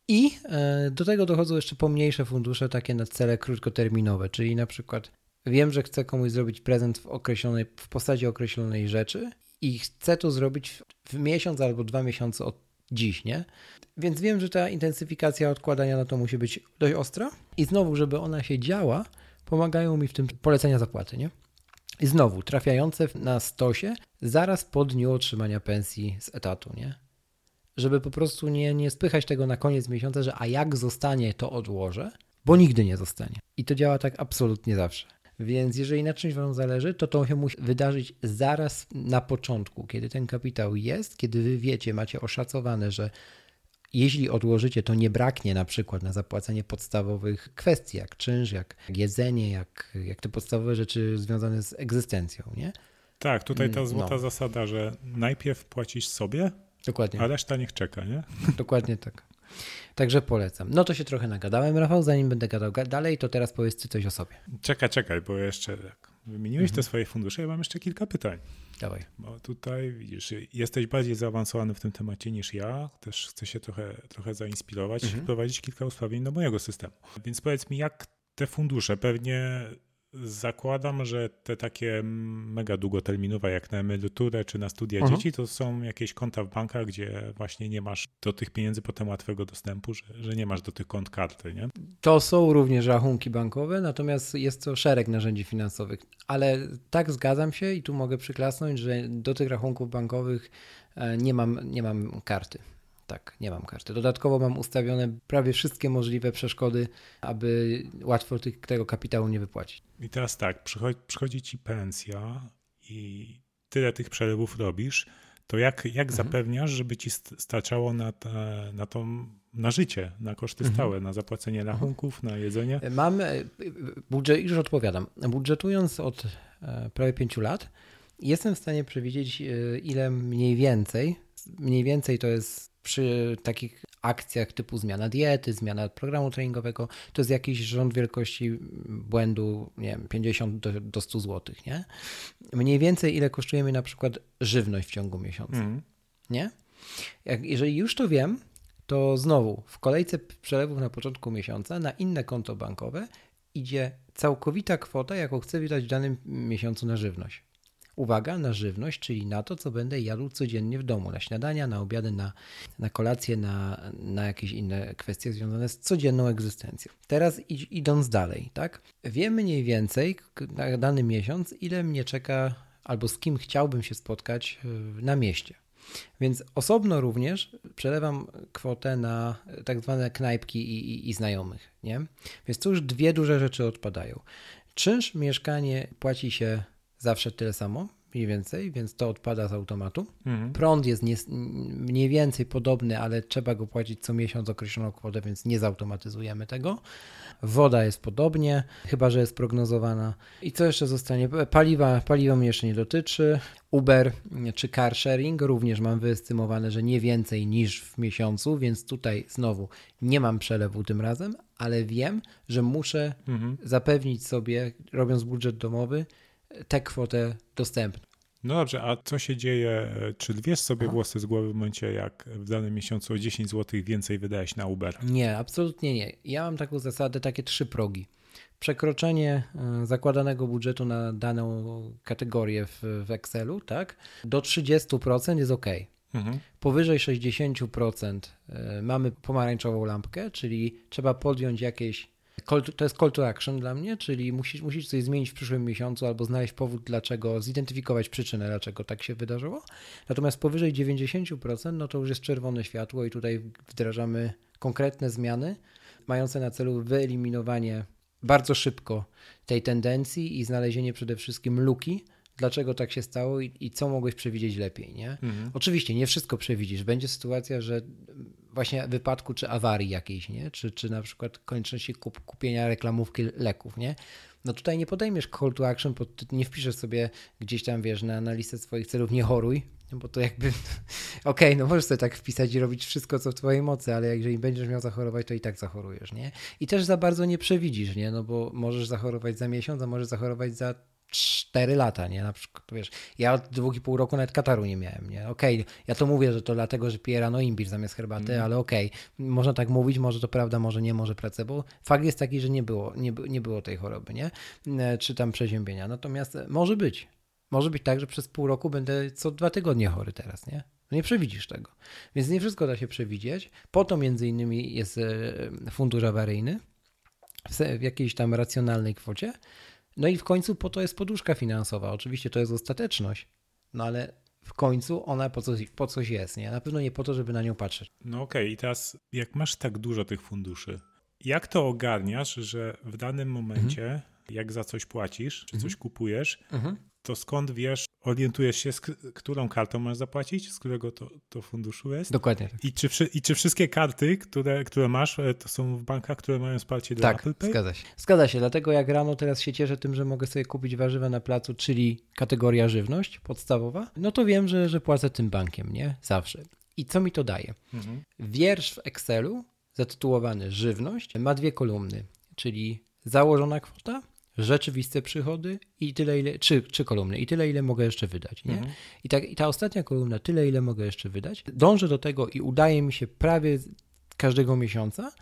I e, do tego dochodzą jeszcze pomniejsze fundusze, takie na cele krótkoterminowe, czyli na przykład Wiem, że chcę komuś zrobić prezent w, określonej, w postaci określonej rzeczy i chcę to zrobić w miesiąc albo dwa miesiące od dziś, nie? Więc wiem, że ta intensyfikacja odkładania na to musi być dość ostra i znowu, żeby ona się działa, pomagają mi w tym polecenia zapłaty, nie? I znowu, trafiające na stosie zaraz po dniu otrzymania pensji z etatu, nie? Żeby po prostu nie, nie spychać tego na koniec miesiąca, że a jak zostanie, to odłożę, bo nigdy nie zostanie. I to działa tak absolutnie zawsze. Więc jeżeli na czymś Wam zależy, to to się musi wydarzyć zaraz na początku, kiedy ten kapitał jest, kiedy Wy wiecie, macie oszacowane, że jeśli odłożycie, to nie braknie na przykład na zapłacenie podstawowych kwestii, jak czynsz, jak jedzenie, jak, jak te podstawowe rzeczy związane z egzystencją, nie? Tak, tutaj ta złota no. zasada, że najpierw płacisz sobie, Dokładnie. a reszta niech czeka, nie? Dokładnie tak. Także polecam. No to się trochę nagadałem, Rafał. Zanim będę gadał dalej, to teraz powiedz ty coś o sobie. Czekaj, czekaj, bo jeszcze tak. Wymieniłeś mhm. te swoje fundusze, ja mam jeszcze kilka pytań. Dawaj. Bo tutaj widzisz, jesteś bardziej zaawansowany w tym temacie niż ja. Też chcę się trochę, trochę zainspirować mhm. i wprowadzić kilka ustawień do mojego systemu. Więc powiedz mi, jak te fundusze pewnie Zakładam, że te takie mega długoterminowe, jak na emeryturę czy na studia uh mhm. dzieci, to są jakieś konta w bankach, gdzie właśnie nie masz do tych pieniędzy potem łatwego dostępu, że, że nie masz do tych kont karty, nie? To są również rachunki bankowe, natomiast jest to szereg narzędzi finansowych. Ale tak zgadzam się i tu mogę przyklasnąć, że do tych rachunków bankowych e, nie mam, nie mam karty. Tak, nie mam karty. Dodatkowo mam ustawione prawie wszystkie możliwe przeszkody, aby łatwo tych, tego kapitału nie wypłacić. I teraz tak, przychodzi, przychodzi ci pensja i tyle tych przelewów robisz, to jak, jak mhm. zapewniasz, żeby ci starczało na, te, na, tą, na życie, na koszty mhm. stałe, na zapłacenie mhm. rachunków, na jedzenie? Mam, e, budżet, już odpowiadam, budżetując od e, prawie pięciu lat, jestem w stanie przewidzieć, e, ile mniej więcej, mniej więcej to jest przy takich akcjach typu zmiana diety, zmiana programu treningowego, to jest jakiś rząd wielkości błędu, nie wiem, 50 do, do 100 zł, nie? Mniej więcej ile kosztuje mi na przykład żywność w ciągu miesiąca, mm. nie? Jak, jeżeli już to wiem, to znowu w kolejce przelewów na początku miesiąca na inne konto bankowe idzie całkowita kwota, jaką chcę wydać w danym miesiącu na żywność. Uwaga na żywność, czyli na to, co będę jadł codziennie w domu, na śniadania, na obiady, na, na kolację, na, na jakieś inne kwestie związane z codzienną egzystencją. Teraz idąc dalej, tak? Wiem mniej więcej na dany miesiąc, ile mnie czeka albo z kim chciałbym się spotkać e, na mieście. Więc osobno również przelewam kwotę na tak zwane knajpki i, i, i znajomych, nie? Więc tu już dwie duże rzeczy odpadają. Czynsz mieszkanie płaci się zawsze tyle samo, mniej więcej, więc to odpada z automatu. Mhm. Prąd jest nie, mniej więcej podobny, ale trzeba go płacić co miesiąc określoną kwotę, więc nie zautomatyzujemy tego. Woda jest podobnie, chyba że jest prognozowana. I co jeszcze zostanie? Paliwa, paliwa mnie jeszcze nie dotyczy. Uber czy car sharing również mam wyestymowane, że nie więcej niż w miesiącu, więc tutaj znowu nie mam przelewu tym razem, ale wiem, że muszę Mhm. zapewnić sobie, robiąc budżet domowy, tę kwotę dostępną. No dobrze, a co się dzieje? e, Czy wiesz sobie włosy z głowy w momencie, jak w danym miesiącu o 10 zł więcej wydałeś na Uber? Nie, absolutnie nie. Ja mam taką zasadę, takie trzy progi. Przekroczenie y, zakładanego budżetu na daną kategorię w, w Excelu, tak? Do 30% jest ok. Mhm. Powyżej 60% y, mamy pomarańczową lampkę, czyli trzeba podjąć jakieś. Call to, to jest call to action dla mnie, czyli musisz, musisz coś zmienić w przyszłym miesiącu albo znaleźć powód, dlaczego, zidentyfikować przyczynę, dlaczego tak się wydarzyło. Natomiast powyżej 90%, no to już jest czerwone światło i tutaj wdrażamy konkretne zmiany mające na celu wyeliminowanie bardzo szybko tej tendencji i znalezienie przede wszystkim luki, dlaczego tak się stało i, i co mogłeś przewidzieć lepiej, nie? Mhm. Oczywiście nie wszystko przewidzisz. Będzie sytuacja, że właśnie wypadku czy awarii jakiejś, nie? Czy, czy na przykład konieczności kup, kupienia reklamówki leków, nie? No tutaj nie podejmiesz call to action, nie wpiszesz sobie gdzieś tam, wiesz, na, na listę swoich celów nie choruj, bo to jakby, okej, no możesz sobie tak wpisać i robić wszystko, co w twojej mocy, ale jeżeli będziesz miał zachorować, to i tak zachorujesz, nie? I też za bardzo nie przewidzisz, nie? No bo możesz zachorować za miesiąc, a możesz zachorować za 4 lata, nie? Na przykład, wiesz, ja od dwóch i pół roku nawet kataru nie miałem, nie? Okej, ja to mówię, że to dlatego, że piję rano imbir zamiast herbaty, ale okej, można tak mówić, może to prawda, może nie, może placebo. Fakt jest taki, że nie było, nie, nie było tej choroby, nie? E, Czy tam przeziębienia. Natomiast e, może być. Może być tak, że przez pół roku będę co dwa tygodnie chory teraz, nie? Nie przewidzisz tego. Więc nie wszystko da się przewidzieć. Po to między innymi jest e, fundusz awaryjny w jakiejś tam racjonalnej kwocie. No i w końcu po to jest poduszka finansowa. Oczywiście to jest ostateczność, no ale w końcu ona po coś, po coś jest, nie? Na pewno nie po to, żeby na nią patrzeć. No okej, i teraz jak masz tak dużo tych funduszy, jak to ogarniasz, że w danym momencie, jak za coś płacisz, czy coś kupujesz, to skąd wiesz, orientujesz się, z którą kartą masz zapłacić, z którego to, to funduszu jest? Dokładnie tak. I czy, I czy wszystkie karty, które, które masz, e, to są w bankach, które mają wsparcie dla Tak, Apple Pay? zgadza się. Zgadza się, dlatego jak rano teraz się cieszę tym, że mogę sobie kupić warzywa na placu, czyli kategoria żywność podstawowa, no to wiem, że, że płacę tym bankiem, nie? Zawsze. I co mi to daje? Mhm. Wiersz w Excelu zatytułowany Żywność ma dwie kolumny, czyli założona kwota, rzeczywiste przychody i tyle, ile, trzy, trzy kolumny i tyle, ile mogę jeszcze wydać. Nie? I, tak, I ta ostatnia kolumna, tyle, ile mogę jeszcze wydać, dążę do tego i udaje mi się prawie każdego miesiąca,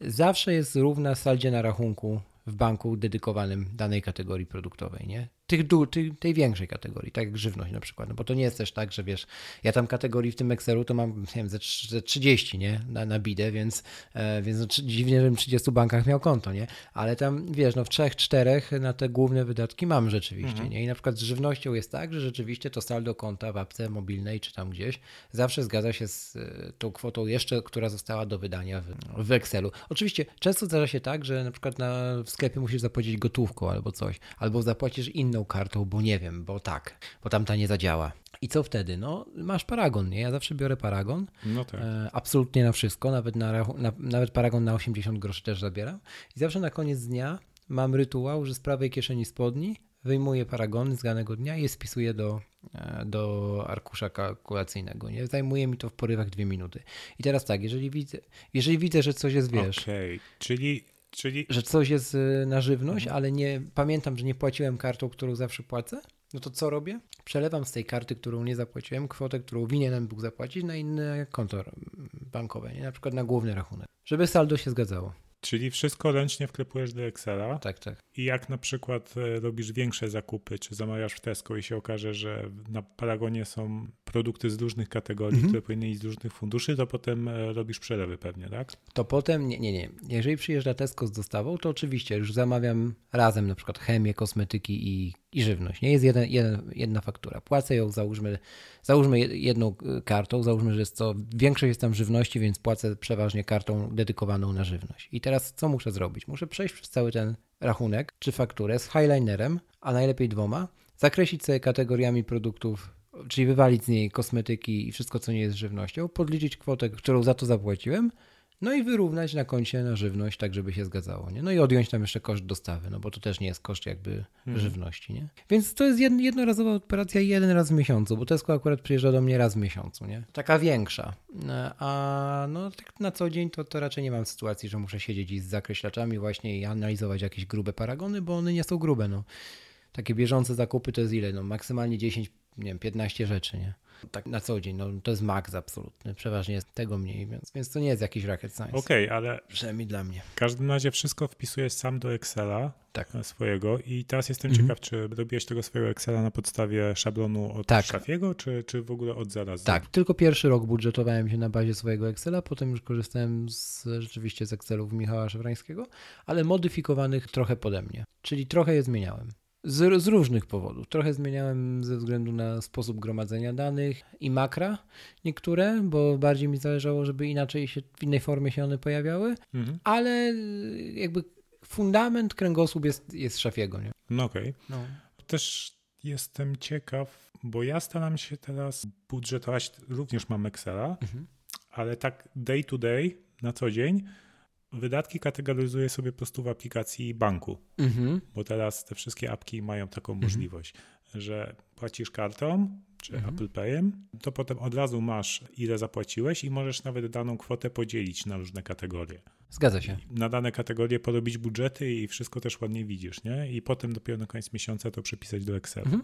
zawsze jest równa saldzie na rachunku w banku dedykowanym danej kategorii produktowej, nie? Tych, tych, tej większej kategorii, tak jak żywność na przykład, no bo to nie jest też tak, że wiesz, ja tam kategorii w tym Excelu to mam, nie wiem, ze, trz- ze 30, nie, na, na bidę, więc, e, więc no, dziwnie, żebym w 30 bankach miał konto, nie, ale tam, wiesz, no w trzech, czterech na te główne wydatki mam rzeczywiście, nie, i na przykład z żywnością jest tak, że rzeczywiście to saldo konta w apce mobilnej czy tam gdzieś zawsze zgadza się z e, tą kwotą jeszcze, która została do wydania w, w Excelu. Oczywiście często zdarza się tak, że na przykład na, w sklepie musisz zapłacić gotówką albo coś, albo zapłacisz inną kartą, bo nie wiem, bo tak, bo tamta nie zadziała. I co wtedy? No, masz paragon, nie? Ja zawsze biorę paragon. No tak. E, absolutnie na wszystko, nawet, na, na, nawet paragon na 80 groszy też zabieram. I zawsze na koniec dnia mam rytuał, że z prawej kieszeni spodni wyjmuję paragony z danego dnia i je spisuję do, e, do arkusza kalkulacyjnego. Nie? Zajmuje mi to w porywach dwie minuty. I teraz tak, jeżeli widzę, jeżeli widzę, że coś jest, wiesz, Okej, czyli, czyli że coś jest y, na żywność, ale nie pamiętam, że nie płaciłem kartą, którą zawsze płacę, no to co robię? Przelewam z tej karty, którą nie zapłaciłem, kwotę, którą winienem był zapłacić na inne konto bankowe, nie? na przykład na główny rachunek, żeby saldo się zgadzało. Czyli wszystko ręcznie wklepujesz do Excela Tak, tak. i jak na przykład e, robisz większe zakupy, czy zamawiasz w Tesco i się okaże, że na Paragonie są produkty z różnych kategorii, które powinny iść z różnych funduszy, to potem e, robisz przelewy pewnie, tak? To potem, nie, nie, nie. Jeżeli przyjeżdża Tesco z dostawą, to oczywiście już zamawiam razem na przykład chemię, kosmetyki i, i żywność. Nie jest jeden, jeden, jedna faktura. Płacę ją, załóżmy, załóżmy jedną y, kartą, załóżmy, że jest to, większość jest tam żywności, więc płacę przeważnie kartą dedykowaną na żywność. I teraz co muszę zrobić? Muszę przejść przez cały ten rachunek czy fakturę z highlinerem, a najlepiej dwoma, zakreślić sobie kategoriami produktów, czyli wywalić z niej kosmetyki i wszystko, co nie jest żywnością, podliczyć kwotę, którą za to zapłaciłem, no i wyrównać na koncie na żywność, tak żeby się zgadzało. Nie? No i odjąć tam jeszcze koszt dostawy, no bo to też nie jest koszt jakby mhm. żywności. Nie? Więc to jest jednorazowa operacja jeden raz w miesiącu, bo Tesco akurat przyjeżdża do mnie raz w miesiącu. Nie? Taka większa. A no tak na co dzień to, to raczej nie mam sytuacji, że muszę siedzieć z zakreślaczami właśnie i analizować jakieś grube paragony, bo one nie są grube. No. Takie bieżące zakupy to jest ile? No maksymalnie 10, nie wiem, 15 rzeczy, nie? tak na co dzień. No, to jest max absolutny. Przeważnie jest tego mniej, więc, więc to nie jest jakiś rocket science. Okej, okay, ale. Przynajmniej dla mnie. W każdym razie wszystko wpisujesz sam do Excela tak. swojego i teraz jestem mhm. ciekaw, czy robiłeś tego swojego Excela na podstawie szablonu od tak. Szafiego, czy, czy w ogóle od zaraz? Tak, tylko pierwszy rok budżetowałem się na bazie swojego Excela, potem już korzystałem z, rzeczywiście z Excelów Michała Szewrańskiego, ale modyfikowanych trochę pode mnie, czyli trochę je zmieniałem. Z, z, różnych powodów. Trochę zmieniałem ze względu na sposób gromadzenia danych i makra niektóre, bo bardziej mi zależało, żeby inaczej się, w innej formie się one pojawiały, mhm. ale jakby fundament, kręgosłup jest, jest szafiego. Nie? No okej. Okay. No. Też jestem ciekaw, bo ja staram się teraz budżetować, również mam Excela, mhm. ale tak day to day, na co dzień, wydatki kategoryzuję sobie po prostu w aplikacji banku, mhm. bo teraz te wszystkie apki mają taką mhm. możliwość, że płacisz kartą czy mhm. Apple Payem, to potem od razu masz ile zapłaciłeś i możesz nawet daną kwotę podzielić na różne kategorie. Zgadza się. Na dane kategorie porobić budżety i wszystko też ładnie widzisz, nie? I potem dopiero na koniec miesiąca to przepisać do Excela. Mhm.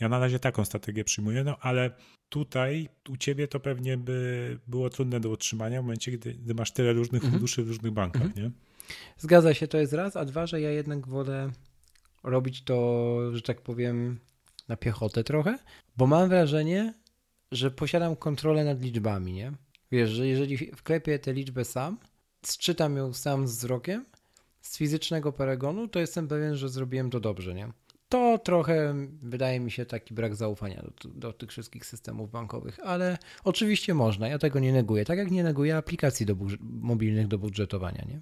Ja na razie taką strategię przyjmuję, no ale tutaj u ciebie to pewnie by było trudne do utrzymania w momencie, gdy, gdy masz tyle różnych mhm. funduszy w różnych bankach, mhm. nie? Zgadza się, to jest raz, a dwa, że ja jednak wolę robić to, że tak powiem, na piechotę trochę, bo mam wrażenie, że posiadam kontrolę nad liczbami, nie? Wiesz, że jeżeli wklepię tę liczbę sam, sczytam ją sam z wzrokiem, z fizycznego paragonu, to jestem pewien, że zrobiłem to dobrze, nie? To trochę wydaje mi się taki brak zaufania do, do, tych wszystkich systemów bankowych, ale oczywiście można, ja tego nie neguję. Tak jak nie neguję aplikacji do mobilnych do budżetowania, nie?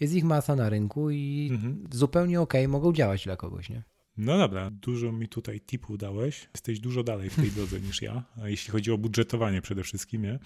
Jest ich masa na rynku i mhm. zupełnie ok, mogą działać dla kogoś, nie? No dobra, dużo mi tutaj tipów dałeś. Jesteś dużo dalej w tej drodze niż ja, a jeśli chodzi o budżetowanie przede wszystkim. Nie?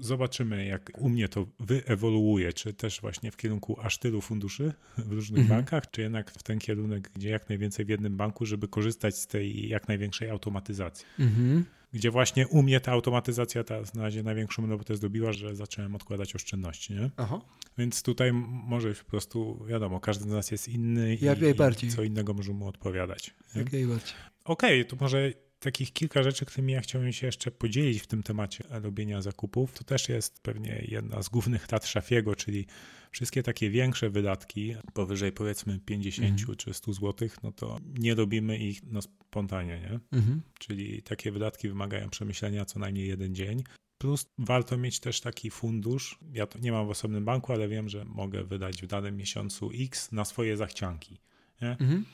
Zobaczymy, jak u mnie to wyewoluuje, czy też właśnie w kierunku aż tylu funduszy w różnych mhm. bankach, czy jednak w ten kierunek, gdzie jak najwięcej w jednym banku, żeby korzystać z tej jak największej automatyzacji. Mhm gdzie właśnie u mnie ta automatyzacja teraz na razie największą robotę zdobiła, że zacząłem odkładać oszczędności, nie? Aha. Więc tutaj może po prostu, wiadomo, każdy z nas jest inny jak i, i co innego może mu odpowiadać. Nie? Jak najbardziej. Okej, okay, to może takich kilka rzeczy, którymi ja chciałem się jeszcze podzielić w tym temacie robienia zakupów. To też jest pewnie jedna z głównych tat Szafiego, czyli wszystkie takie większe wydatki, powyżej powiedzmy 50 mhm. czy 100 zł, no to nie robimy ich na spontanie, nie? Mhm. Czyli takie wydatki wymagają przemyślenia co najmniej jeden dzień. Plus warto mieć też taki fundusz. Ja to nie mam w osobnym banku, ale wiem, że mogę wydać w danym miesiącu X na swoje zachcianki. Nie? Mhm.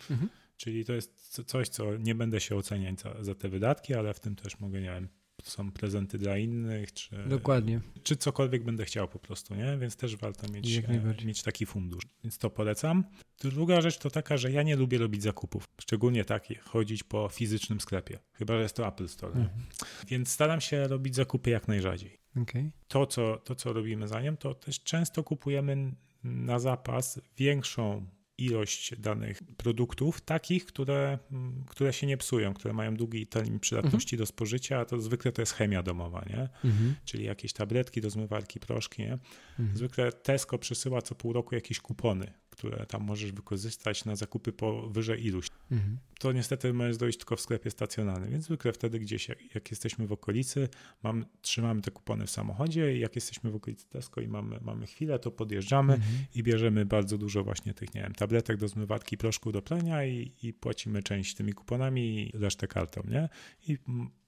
Czyli to jest coś, co nie będę się oceniać za, za te wydatki, ale w tym też mogę, nie wiem, są prezenty dla innych, czy, Dokładnie. czy cokolwiek będę chciał po prostu, nie? Więc też warto mieć, e, mieć taki fundusz. Więc to polecam. Druga rzecz to taka, że ja nie lubię robić zakupów. Szczególnie takich, chodzić po fizycznym sklepie. Chyba, że jest to Apple Store. Mhm. Więc staram się robić zakupy jak najrzadziej. Okay. To, co, to, co robimy za nim, to też często kupujemy na zapas większą ilość danych produktów, takich, które, mm, które się nie psują, które mają długi termin przydatności mhm. do spożycia, a to zwykle to jest chemia domowa, nie? Mhm. Czyli jakieś tabletki do zmywarki, proszki, nie? Mhm. Zwykle Tesco przesyła co pół roku jakieś kupony, które tam możesz wykorzystać na zakupy powyżej iluś. Mhm. To niestety możesz dojść tylko w sklepie stacjonarnym, więc zwykle wtedy gdzieś, jak, jak jesteśmy w okolicy, mam, trzymamy te kupony w samochodzie i jak jesteśmy w okolicy Tesco i mamy, mamy chwilę, to podjeżdżamy Mhm. i bierzemy bardzo dużo właśnie tych, nie wiem, tabletek do zmywarki, proszku do prania i, i płacimy część tymi kuponami i resztę kartą, nie? I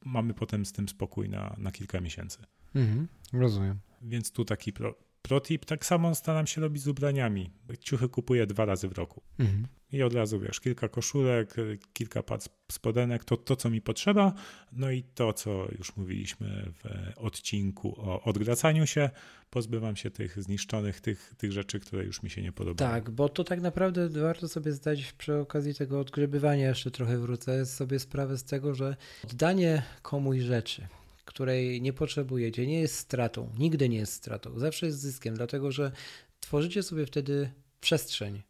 mamy potem z tym spokój na, na kilka miesięcy. Mhm. Rozumiem. Więc tu taki pro, pro tip. Tak samo staram się robić z ubraniami. Ciuchy kupuję dwa razy w roku. Mhm. I od razu wiesz, kilka koszulek, kilka par spodenek, to, to co mi potrzeba, no i to, co już mówiliśmy w odcinku o odgracaniu się, pozbywam się tych zniszczonych, tych, tych rzeczy, które już mi się nie podobają. Tak, bo to tak naprawdę warto sobie zdać przy okazji tego odgrzebywania, jeszcze trochę wrócę, sobie sprawę z tego, że oddanie komuś rzeczy, której nie potrzebujecie, nie jest stratą, nigdy nie jest stratą, zawsze jest zyskiem, dlatego że tworzycie sobie wtedy przestrzeń.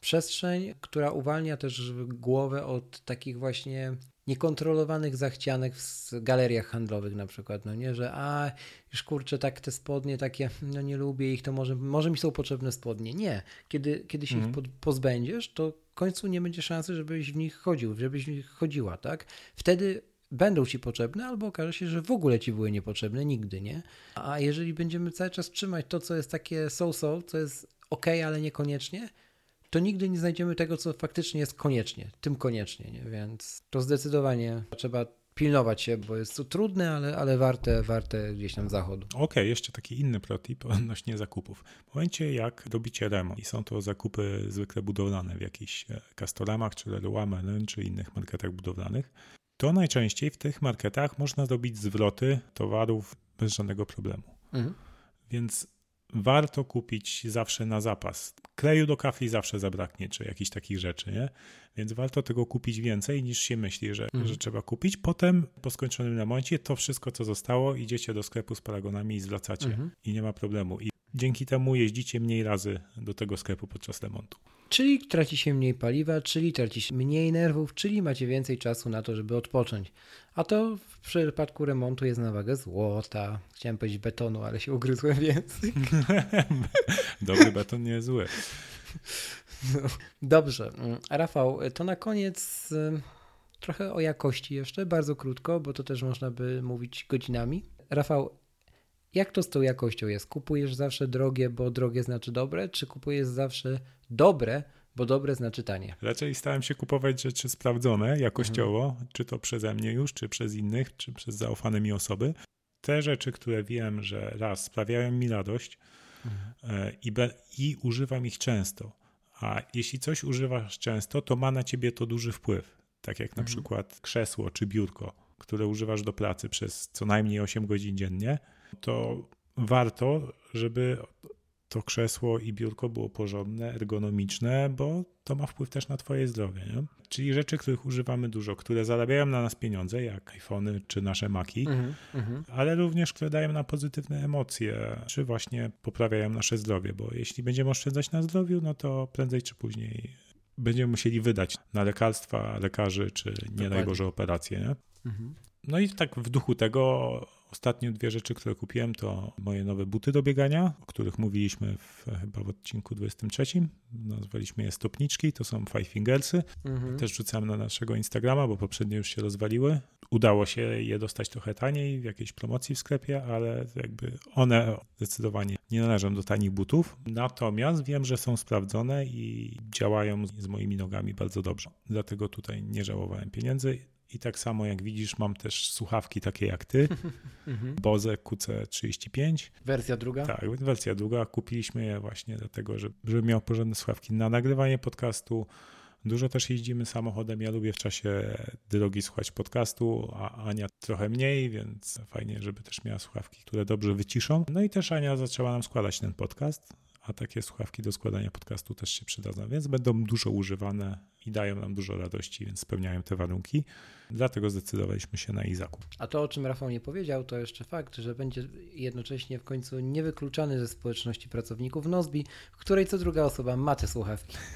Przestrzeń, która uwalnia też głowę od takich właśnie niekontrolowanych zachcianek w galeriach handlowych na przykład, no nie, że a już kurczę, tak te spodnie takie, no nie lubię ich, to może, może mi są potrzebne spodnie. Nie, kiedy, kiedy się Mhm. ich pod, pozbędziesz, to w końcu nie będzie szansy, żebyś w nich chodził, żebyś w nich chodziła, tak? Wtedy będą ci potrzebne, albo okaże się, że w ogóle ci były niepotrzebne, nigdy, nie? A jeżeli będziemy cały czas trzymać to, co jest takie so-so, co jest ok, ale niekoniecznie, to nigdy nie znajdziemy tego, co faktycznie jest koniecznie, tym koniecznie, nie? Więc to zdecydowanie trzeba pilnować się, bo jest to trudne, ale, ale warte, warte gdzieś tam zachodu. Okej, jeszcze taki inny protip odnośnie zakupów. W momencie jak robicie remont i są to zakupy zwykle budowlane w jakichś e, Castoramach, czy Leroy Merlin, czy innych marketach budowlanych, to najczęściej w tych marketach można zrobić zwroty towarów bez żadnego problemu. Mhm. Więc warto kupić zawsze na zapas. Kleju do kafli zawsze zabraknie, czy jakichś takich rzeczy, nie? Więc warto tego kupić więcej niż się myśli, że, Mhm. że trzeba kupić. Potem po skończonym remoncie to wszystko, co zostało, idziecie do sklepu z paragonami i zwracacie Mhm. i nie ma problemu. I dzięki temu jeździcie mniej razy do tego sklepu podczas remontu. Czyli traci się mniej paliwa, czyli traci się mniej nerwów, czyli macie więcej czasu na to, żeby odpocząć. A to w przypadku remontu jest na wagę złota. Chciałem powiedzieć betonu, ale się ugryzłem w język. Dobry beton nie jest zły. Dobrze. Mm, Rafał, to na koniec y, trochę o jakości jeszcze, bardzo krótko, bo to też można by mówić godzinami. Rafał, jak to z tą jakością jest? Kupujesz zawsze drogie, bo drogie znaczy dobre, czy kupujesz zawsze dobre, bo dobre znaczy tanie? Raczej starałem się kupować rzeczy sprawdzone jakościowo, czy to przeze mnie już, czy przez innych, czy przez zaufane mi osoby. Te rzeczy, które wiem, że raz sprawiają mi radość e, i, be, i używam ich często. A jeśli coś używasz często, to ma na ciebie to duży wpływ. Tak jak na przykład krzesło czy biurko, które używasz do pracy przez co najmniej 8 godzin dziennie, to warto, żeby to krzesło i biurko było porządne, ergonomiczne, bo to ma wpływ też na twoje zdrowie. Nie? Czyli rzeczy, których używamy dużo, które zarabiają na nas pieniądze, jak iPhony czy nasze Maki, Mhm, mhm. ale również które dają nam pozytywne emocje, czy właśnie poprawiają nasze zdrowie, bo jeśli będziemy oszczędzać na zdrowiu, no to prędzej czy później będziemy musieli wydać na lekarstwa, lekarzy, czy nie daj Dokładnie. Boże operacje. Nie? Mhm. No i tak w duchu tego ostatnie dwie rzeczy, które kupiłem, to moje nowe buty do biegania, o których mówiliśmy w, chyba w odcinku 23. Nazwaliśmy je stopniczki, to są Five Fingersy. Mhm. Też wrzucamy na naszego Instagrama, bo poprzednio już się rozwaliły. Udało się je dostać trochę taniej w jakiejś promocji w sklepie, ale jakby one zdecydowanie nie należą do tanich butów. Natomiast wiem, że są sprawdzone i działają z moimi nogami bardzo dobrze. Dlatego tutaj nie żałowałem pieniędzy. I tak samo jak widzisz, mam też słuchawki takie jak ty, Mhm. Boze QC35. Wersja druga? Tak, wersja druga. Kupiliśmy je właśnie dlatego, żeby, żeby miał porządne słuchawki na nagrywanie podcastu. Dużo też jeździmy samochodem. Ja lubię w czasie drogi słuchać podcastu, a Ania trochę mniej, więc fajnie, żeby też miała słuchawki, które dobrze wyciszą. No i też Ania zaczęła nam składać ten podcast, a takie słuchawki do składania podcastu też się przydadzą, więc będą dużo używane i dają nam dużo radości, więc spełniają te warunki. Dlatego zdecydowaliśmy się na ich zakup. A to, o czym Rafał nie powiedział, to jeszcze fakt, że będzie jednocześnie w końcu niewykluczany ze społeczności pracowników Nozbi, w której co druga osoba ma te słuchawki.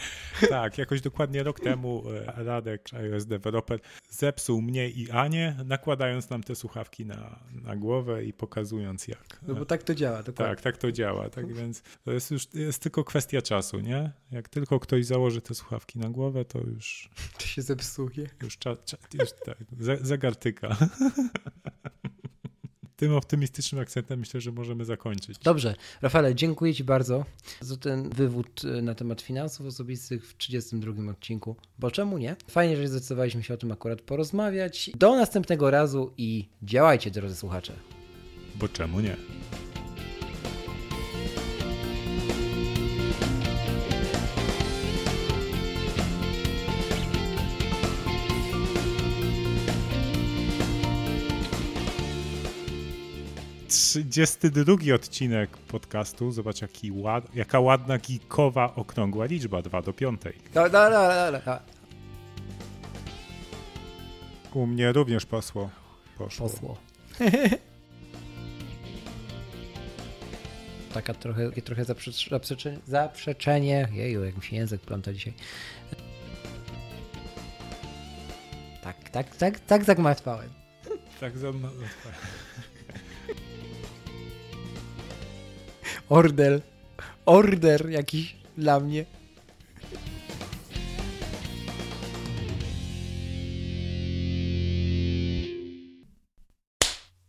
Tak, jakoś dokładnie rok temu e, Radek, iOS developer, zepsuł mnie i Anię, nakładając nam te słuchawki na, na głowę i pokazując jak. No bo tak to działa, dokładnie. Tak, tak to działa. Tak więc to jest już jest tylko kwestia czasu, nie? Jak tylko ktoś założy te słuchawki na głowę, to już, To się zepsuje. już, cza, cza, już tak, ze- zegar tyka. Tym optymistycznym akcentem myślę, że możemy zakończyć. Dobrze, Rafale, dziękuję Ci bardzo za ten wywód y, na temat finansów osobistych w 32 odcinku, bo czemu nie? Fajnie, że zdecydowaliśmy się o tym akurat porozmawiać. Do następnego razu i działajcie, drodzy słuchacze. Bo czemu nie? Trzydziesty drugi odcinek podcastu. Zobacz, jaki ład, jaka ładna, geekowa, okrągła liczba 2 do 5. No, no, no, no, no. U mnie również posło. Poszło. Posło. Taka trochę, trochę zaprzecz- zaprzeczenie. Jeju, jak mi się język pląta dzisiaj. Tak, tak, tak, tak zagmatwałem. Tak za Order. Order jakiś dla mnie.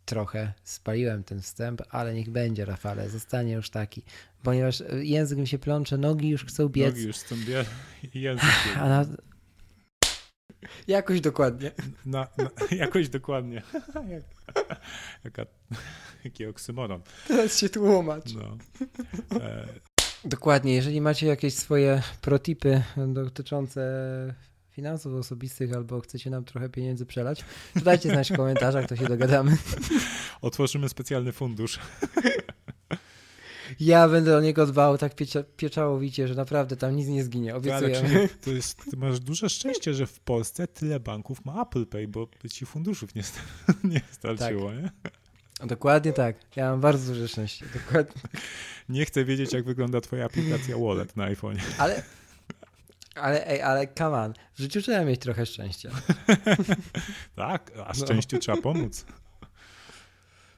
Trochę spaliłem ten wstęp, ale niech będzie, Rafale, zostanie już taki. Ponieważ y, język mi się plącze, nogi już chcą biec. Nogi już są bie... i język. A na... Jakoś dokładnie. Na, na, jakoś dokładnie. Jak, jaka, jaki oksymoron. Teraz się tłumacz. No. E, Dokładnie, jeżeli macie jakieś swoje protipy dotyczące finansów osobistych albo chcecie nam trochę pieniędzy przelać, to dajcie znać w komentarzach, to się dogadamy. otworzymy specjalny fundusz. Ja będę o niego dbał tak piecia, pieczałowicie, że naprawdę tam nic nie zginie, Ale obiecuję. czy, to jest, ty masz duże szczęście, że w Polsce tyle banków ma Apple Pay, bo by ci funduszów nie, sta- nie starczyło. Nie? Dokładnie tak. Ja mam bardzo duże szczęście. Dokładnie. nie chcę wiedzieć, jak wygląda twoja aplikacja Wallet na iPhone. Ale, ale, ej, ale come on. W życiu trzeba mieć trochę szczęścia. Tak, a No. szczęściu trzeba pomóc.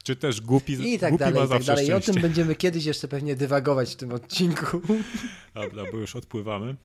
Czy też głupi, I tak głupi dalej, ma i tak dalej. I o tym będziemy kiedyś jeszcze pewnie dywagować w tym odcinku. Dobra, bo już odpływamy.